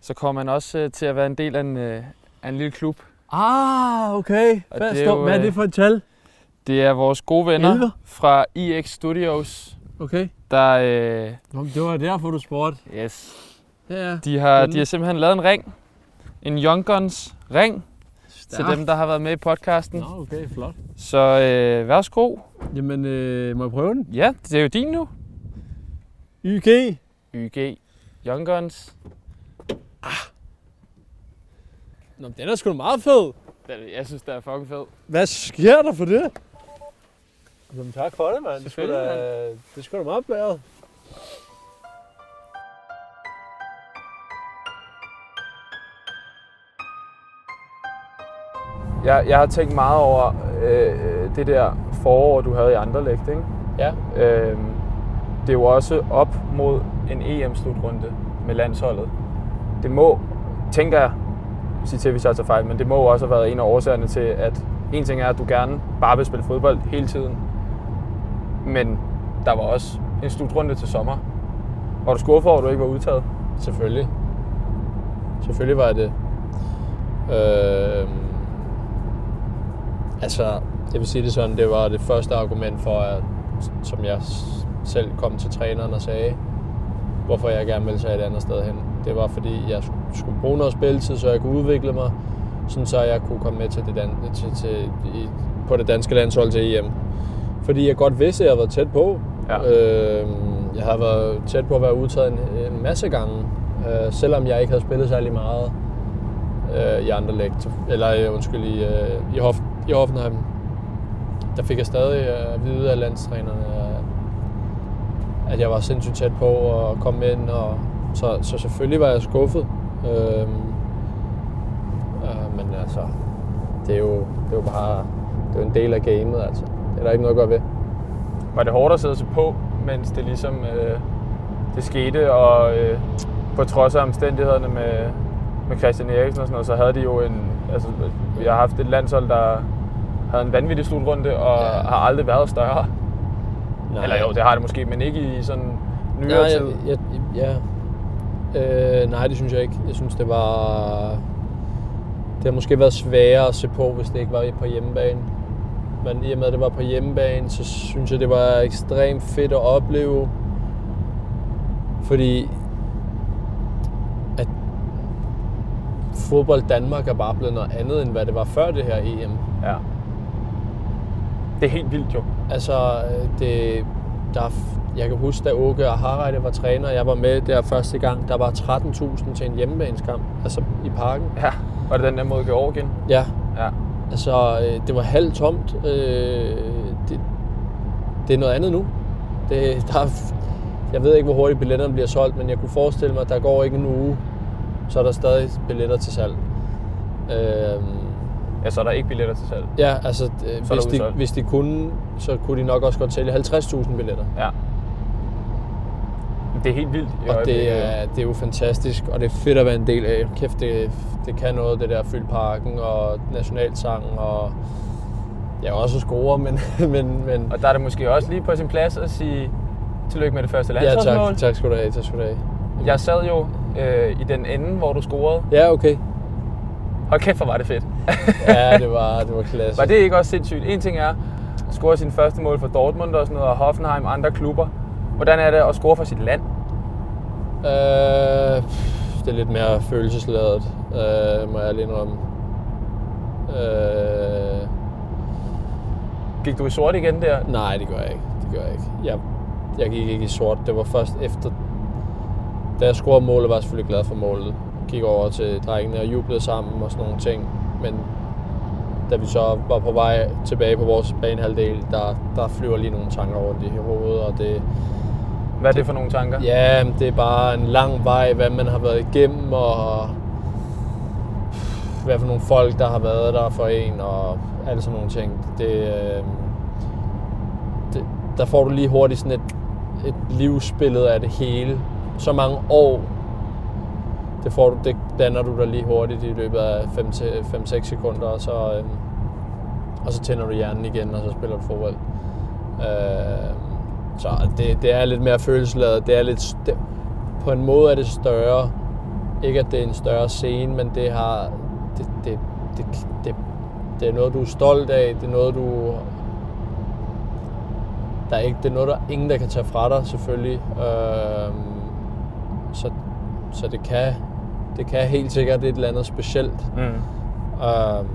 så kommer man også øh, til at være en del af en, øh, af en lille klub. Ah, okay. Og Hvad, det er står, jo, hvad er øh, det for et tal? Det er vores gode venner 11? fra EX Studios, Okay. der øh, Nå, det var derfor, du spurgte. yes, Ja, de, har, de har simpelthen lavet en ring. En Young Guns ring til dem, der har været med i podcasten. Nå, okay, flot. Så øh, værsgo. Jamen, øh, må jeg prøve den? Ja, det er jo din nu. YG. YG Young Guns. Nå, men den er sgu da meget fed. Den- Jeg synes, det er fucking fed. Hvad sker der for det? Jamen, tak for det, mand. Det er Selvfølgelig, da, det er sgu da meget blæret. Jeg, jeg har tænkt meget over øh, det der forår, du havde i Anderlecht, ikke? Ja. Øh, det er jo også op mod en EM-slutrunde med landsholdet. Det må, tænker jeg, sige til, hvis jeg tager fejl, men det må jo også have været en af årsagerne til, at en ting er, at du gerne bare vil spille fodbold hele tiden, men der var også en slutrunde til sommer. Var du skuffet over, at du ikke var udtaget? Selvfølgelig. Selvfølgelig var jeg det. Øh, altså, jeg vil sige det sådan, det var det første argument for, at, som jeg selv kom til træneren og sagde, hvorfor jeg gerne ville tage et andet sted hen. Det var fordi, jeg sk- skulle bruge noget spilletid, så jeg kunne udvikle mig, sådan så jeg kunne komme med til det dan- til, til, i, på det danske landshold til EM. Fordi jeg godt vidste, at jeg været tæt på. Ja. Øh, jeg har været tæt på at være udtaget en, en masse gange, øh, selvom jeg ikke havde spillet særlig meget øh, i Anderlecht, eller øh, undskyld, i, øh, i, Hof, i Hoffenheim. Der fik jeg stadig øh, at vide af landstrænerne, at, jeg var sindssygt tæt på at komme ind, og så, så selvfølgelig var jeg skuffet. Øh, øh, men altså, det er jo, det er jo bare det er jo en del af gamet, altså. Det er der ikke noget at gøre ved. Var det hårdt at sidde sig på, mens det ligesom øh, det skete, og øh, på trods af omstændighederne med, med Christian Eriksen og sådan noget, så havde de jo en, altså vi har haft et landshold, der havde en vanvittig slutrunde, og ja. har aldrig været større. Nej. Eller jo, det har det måske, men ikke i sådan nyere Nej, tid. jeg, jeg, ja. Øh, nej, det synes jeg ikke. Jeg synes, det var... Det har måske været sværere at se på, hvis det ikke var på hjemmebane. Men i og med, at det var på hjemmebane, så synes jeg, det var ekstremt fedt at opleve. Fordi at fodbold Danmark er bare blevet noget andet, end hvad det var før det her EM. Ja. Det er helt vildt jo. Altså, det, der, er- jeg kan huske, da Åke og Harreide var træner, jeg var med der første gang, der var 13.000 til en hjemmebaneskamp, altså i parken. Ja. Var det den der mod Georgien? Ja, Ja. altså øh, det var halvt tomt. Øh, det, det er noget andet nu. Det, der er, jeg ved ikke, hvor hurtigt billetterne bliver solgt, men jeg kunne forestille mig, at der går ikke en uge, så er der stadig billetter til salg. Øh, Ja, så er der ikke billetter til salg. ja, altså øh, hvis, de, hvis de kunne, så kunne de nok også godt sælge 50.000 billetter. Ja. Det er helt vildt. Og det er, det er jo fantastisk, og det er fedt at være en del af. Kæft, det, det kan noget, det der fylde parken og nationalsang og ja, også score, men, men, men Og der er det måske også lige på sin plads at sige tillykke med det første ja, landsholdsmål. tak, tak skal du have, tak skal du have. Jeg sad jo øh, i den ende, hvor du scorede. Ja, okay. Hold kæft, hvor var det fedt. Ja, det var, det var klasse. var det ikke også sindssygt? En ting er at score sin første mål for Dortmund og sådan noget, og Hoffenheim og andre klubber. Hvordan er det at score for sit land? Øh, det er lidt mere følelsesladet, øh, må jeg lige indrømme. Øh, Gik du i sort igen der? Nej, det gør jeg ikke. Det gør jeg ikke. Jeg, jeg gik ikke i sort. Det var først efter... Da jeg scorede målet, var jeg selvfølgelig glad for målet. Gik over til drengene og jublede sammen og sådan nogle ting. Men da vi så var på vej tilbage på vores banehalvdel, der, der flyver lige nogle tanker rundt i hovedet. Og det, Hvad er det for nogle tanker? ja, det er bare en lang vej, hvad man har været igennem, og hvad for nogle folk, der har været der for en, og alle sådan nogle ting. Det, øh, det, der får du lige hurtigt sådan et, et livsbillede af det hele. Så mange år, det, får du, det danner du dig lige hurtigt i løbet af 5-6 sekunder, og så, øh, og så tænder du hjernen igen, og så spiller du fodbold. Øh, så det, det er lidt mere følelsesladet. Det er lidt, det, på en måde er det større. Ikke at det er en større scene, men det har, det, det, det, det, det er noget, du er stolt af. Det er noget, du... Der er ikke, det er noget, der er ingen, der kan tage fra dig, selvfølgelig. Øh, så, så det kan, det kan helt sikkert et eller andet specielt. Mm. Øhm,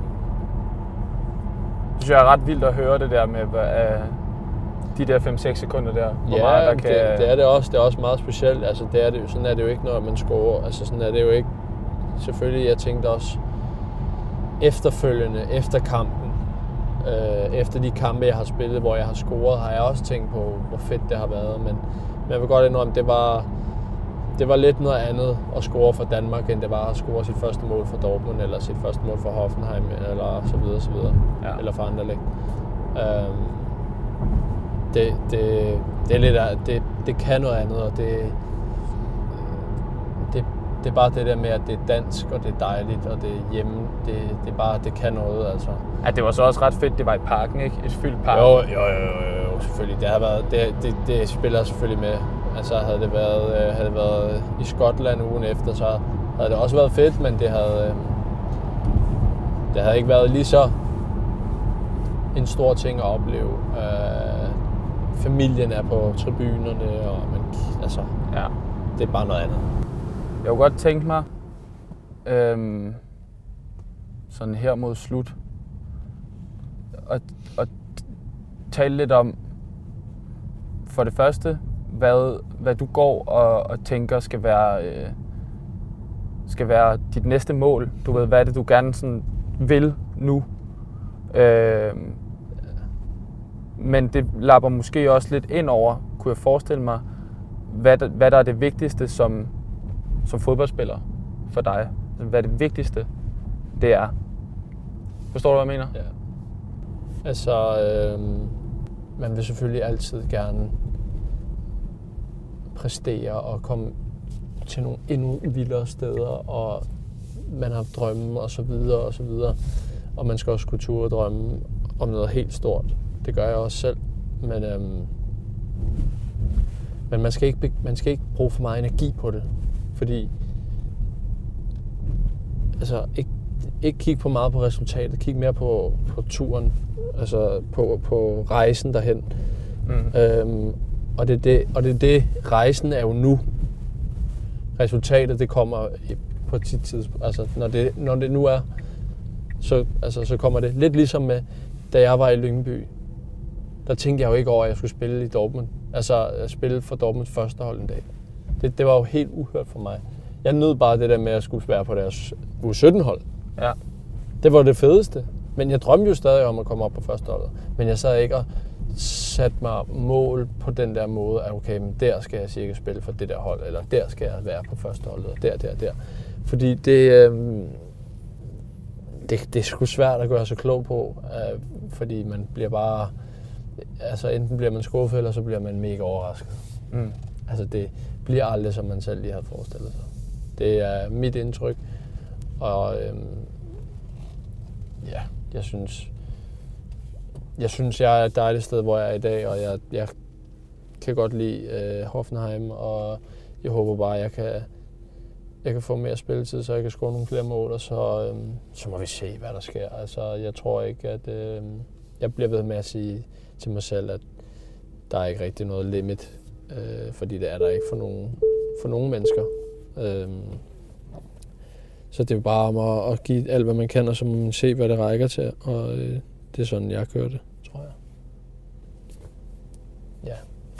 Det synes jeg er ret vildt at høre det der med uh, de der 5-6 sekunder der. Hvor ja, meget der det, kan... det, er det også. Det er også meget specielt. Altså, det er det, jo- sådan er det jo ikke, når man scorer. Altså, sådan er det jo ikke. Selvfølgelig, jeg tænkte også efterfølgende, efter kampen, øh, efter de kampe, jeg har spillet, hvor jeg har scoret, har jeg også tænkt på, hvor fedt det har været. Men, men jeg vil godt indrømme, det var, det var lidt noget andet at score for Danmark, end det var at score sit første mål for Dortmund, eller sit første mål for Hoffenheim, eller så videre, så videre. Ja. Eller for Anderlecht. Øhm, det, det, det er lidt det, det kan noget andet, og det, det, det er bare det der med, at det er dansk, og det er dejligt, og det er hjemme. Det, det er bare, det kan noget, altså. Ja, det var så også ret fedt, det var i parken, ikke? Et fyldt park. Jo, jo, jo, jo, jo selvfølgelig. Det, har været, det, det, det spiller selvfølgelig med. Altså havde det været, øh, havde det været i Skotland ugen efter, så havde det også været fedt, men det havde, øh, det havde ikke været lige så en stor ting at opleve. Øh, familien er på tribunerne, og man, altså, ja. det er bare noget andet. Jeg kunne godt tænke mig, øhm, sådan her mod slut at, at tale lidt om, for det første, hvad, hvad du går og, og tænker skal være, øh, skal være dit næste mål. Du ved, hvad er det, du gerne sådan vil nu? Øh, men det lapper måske også lidt ind over, kunne jeg forestille mig, hvad der, hvad der er det vigtigste som, som fodboldspiller for dig. Altså, hvad det vigtigste det er. Forstår du, hvad jeg mener? Ja. Altså, øh, man vil selvfølgelig altid gerne præstere og komme til nogle endnu vildere steder, og man har drømme og så videre og så videre. Og man skal også kunne ture drømme om noget helt stort. Det gør jeg også selv. Men, øhm, men man, skal ikke, man skal ikke bruge for meget energi på det. Fordi altså, ikke, ikke kigge for meget på resultatet. Kig mere på, på turen. Altså på, på rejsen derhen. Mm. Øhm, og, det er det, og det er det, rejsen er jo nu. Resultatet, det kommer på tit tidspunkt. Altså, når det, når det nu er, så, altså, så kommer det lidt ligesom med, da jeg var i Lyngby. Der tænkte jeg jo ikke over, at jeg skulle spille i Dortmund. Altså, spille for Dortmunds første hold en dag. Det, det var jo helt uhørt for mig. Jeg nød bare det der med, at jeg skulle være på deres U17-hold. Ja. Det var det fedeste. Men jeg drømte jo stadig om at komme op på første holdet. Men jeg sad ikke og satte mig mål på den der måde, at okay, men der skal jeg cirka spille for det der hold, eller der skal jeg være på første holdet, og der, der, der. Fordi det, øh, det, det er sgu svært at gøre sig klog på, øh, fordi man bliver bare, altså enten bliver man skuffet, eller så bliver man mega overrasket. Mm. Altså det bliver aldrig, som man selv lige har forestillet sig. Det er mit indtryk, og øh, ja, jeg synes, jeg synes, jeg er et dejligt sted, hvor jeg er i dag, og jeg, jeg kan godt lide øh, Hoffenheim, og jeg håber bare, at jeg kan, jeg kan få mere spilletid, så jeg kan score nogle flere mål, og så, øh, så må vi se, hvad der sker. Altså, jeg tror ikke, at øh, jeg bliver ved med at sige til mig selv, at der er ikke rigtig noget limit, øh, fordi det er der ikke for nogen, for nogen mennesker. Øh, så det er bare om at, at give alt, hvad man kan, og så må man se, hvad det rækker til. Og øh, det er sådan, jeg kører det, tror jeg. Ja.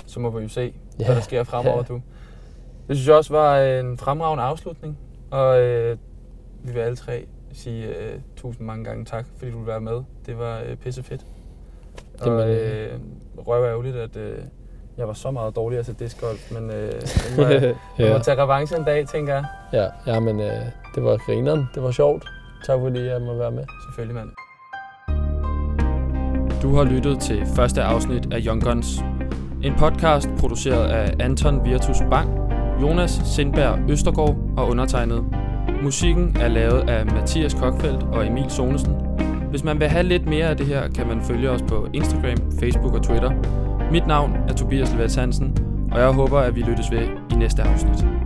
Så må vi jo se, ja. hvad der sker fremover, ja. du. Det synes jeg også var en fremragende afslutning. Og øh, vi vil alle tre sige øh, tusind mange gange tak, fordi du ville være med. Det var øh, pisse fedt. Det og øh, røv ærgerligt, at øh, jeg var så meget dårligere til discgolf, men øh, jeg må, ja. må tage revanche en dag, tænker jeg. Ja, ja men øh, det var grineren. Det var sjovt. Tak fordi jeg må være med. Selvfølgelig, mand. Du har lyttet til første afsnit af Young Guns. En podcast produceret af Anton Virtus Bang, Jonas Sindberg Østergaard og undertegnet. Musikken er lavet af Mathias Kokfeldt og Emil Sonesen. Hvis man vil have lidt mere af det her, kan man følge os på Instagram, Facebook og Twitter. Mit navn er Tobias Levet Hansen, og jeg håber, at vi lyttes ved i næste afsnit.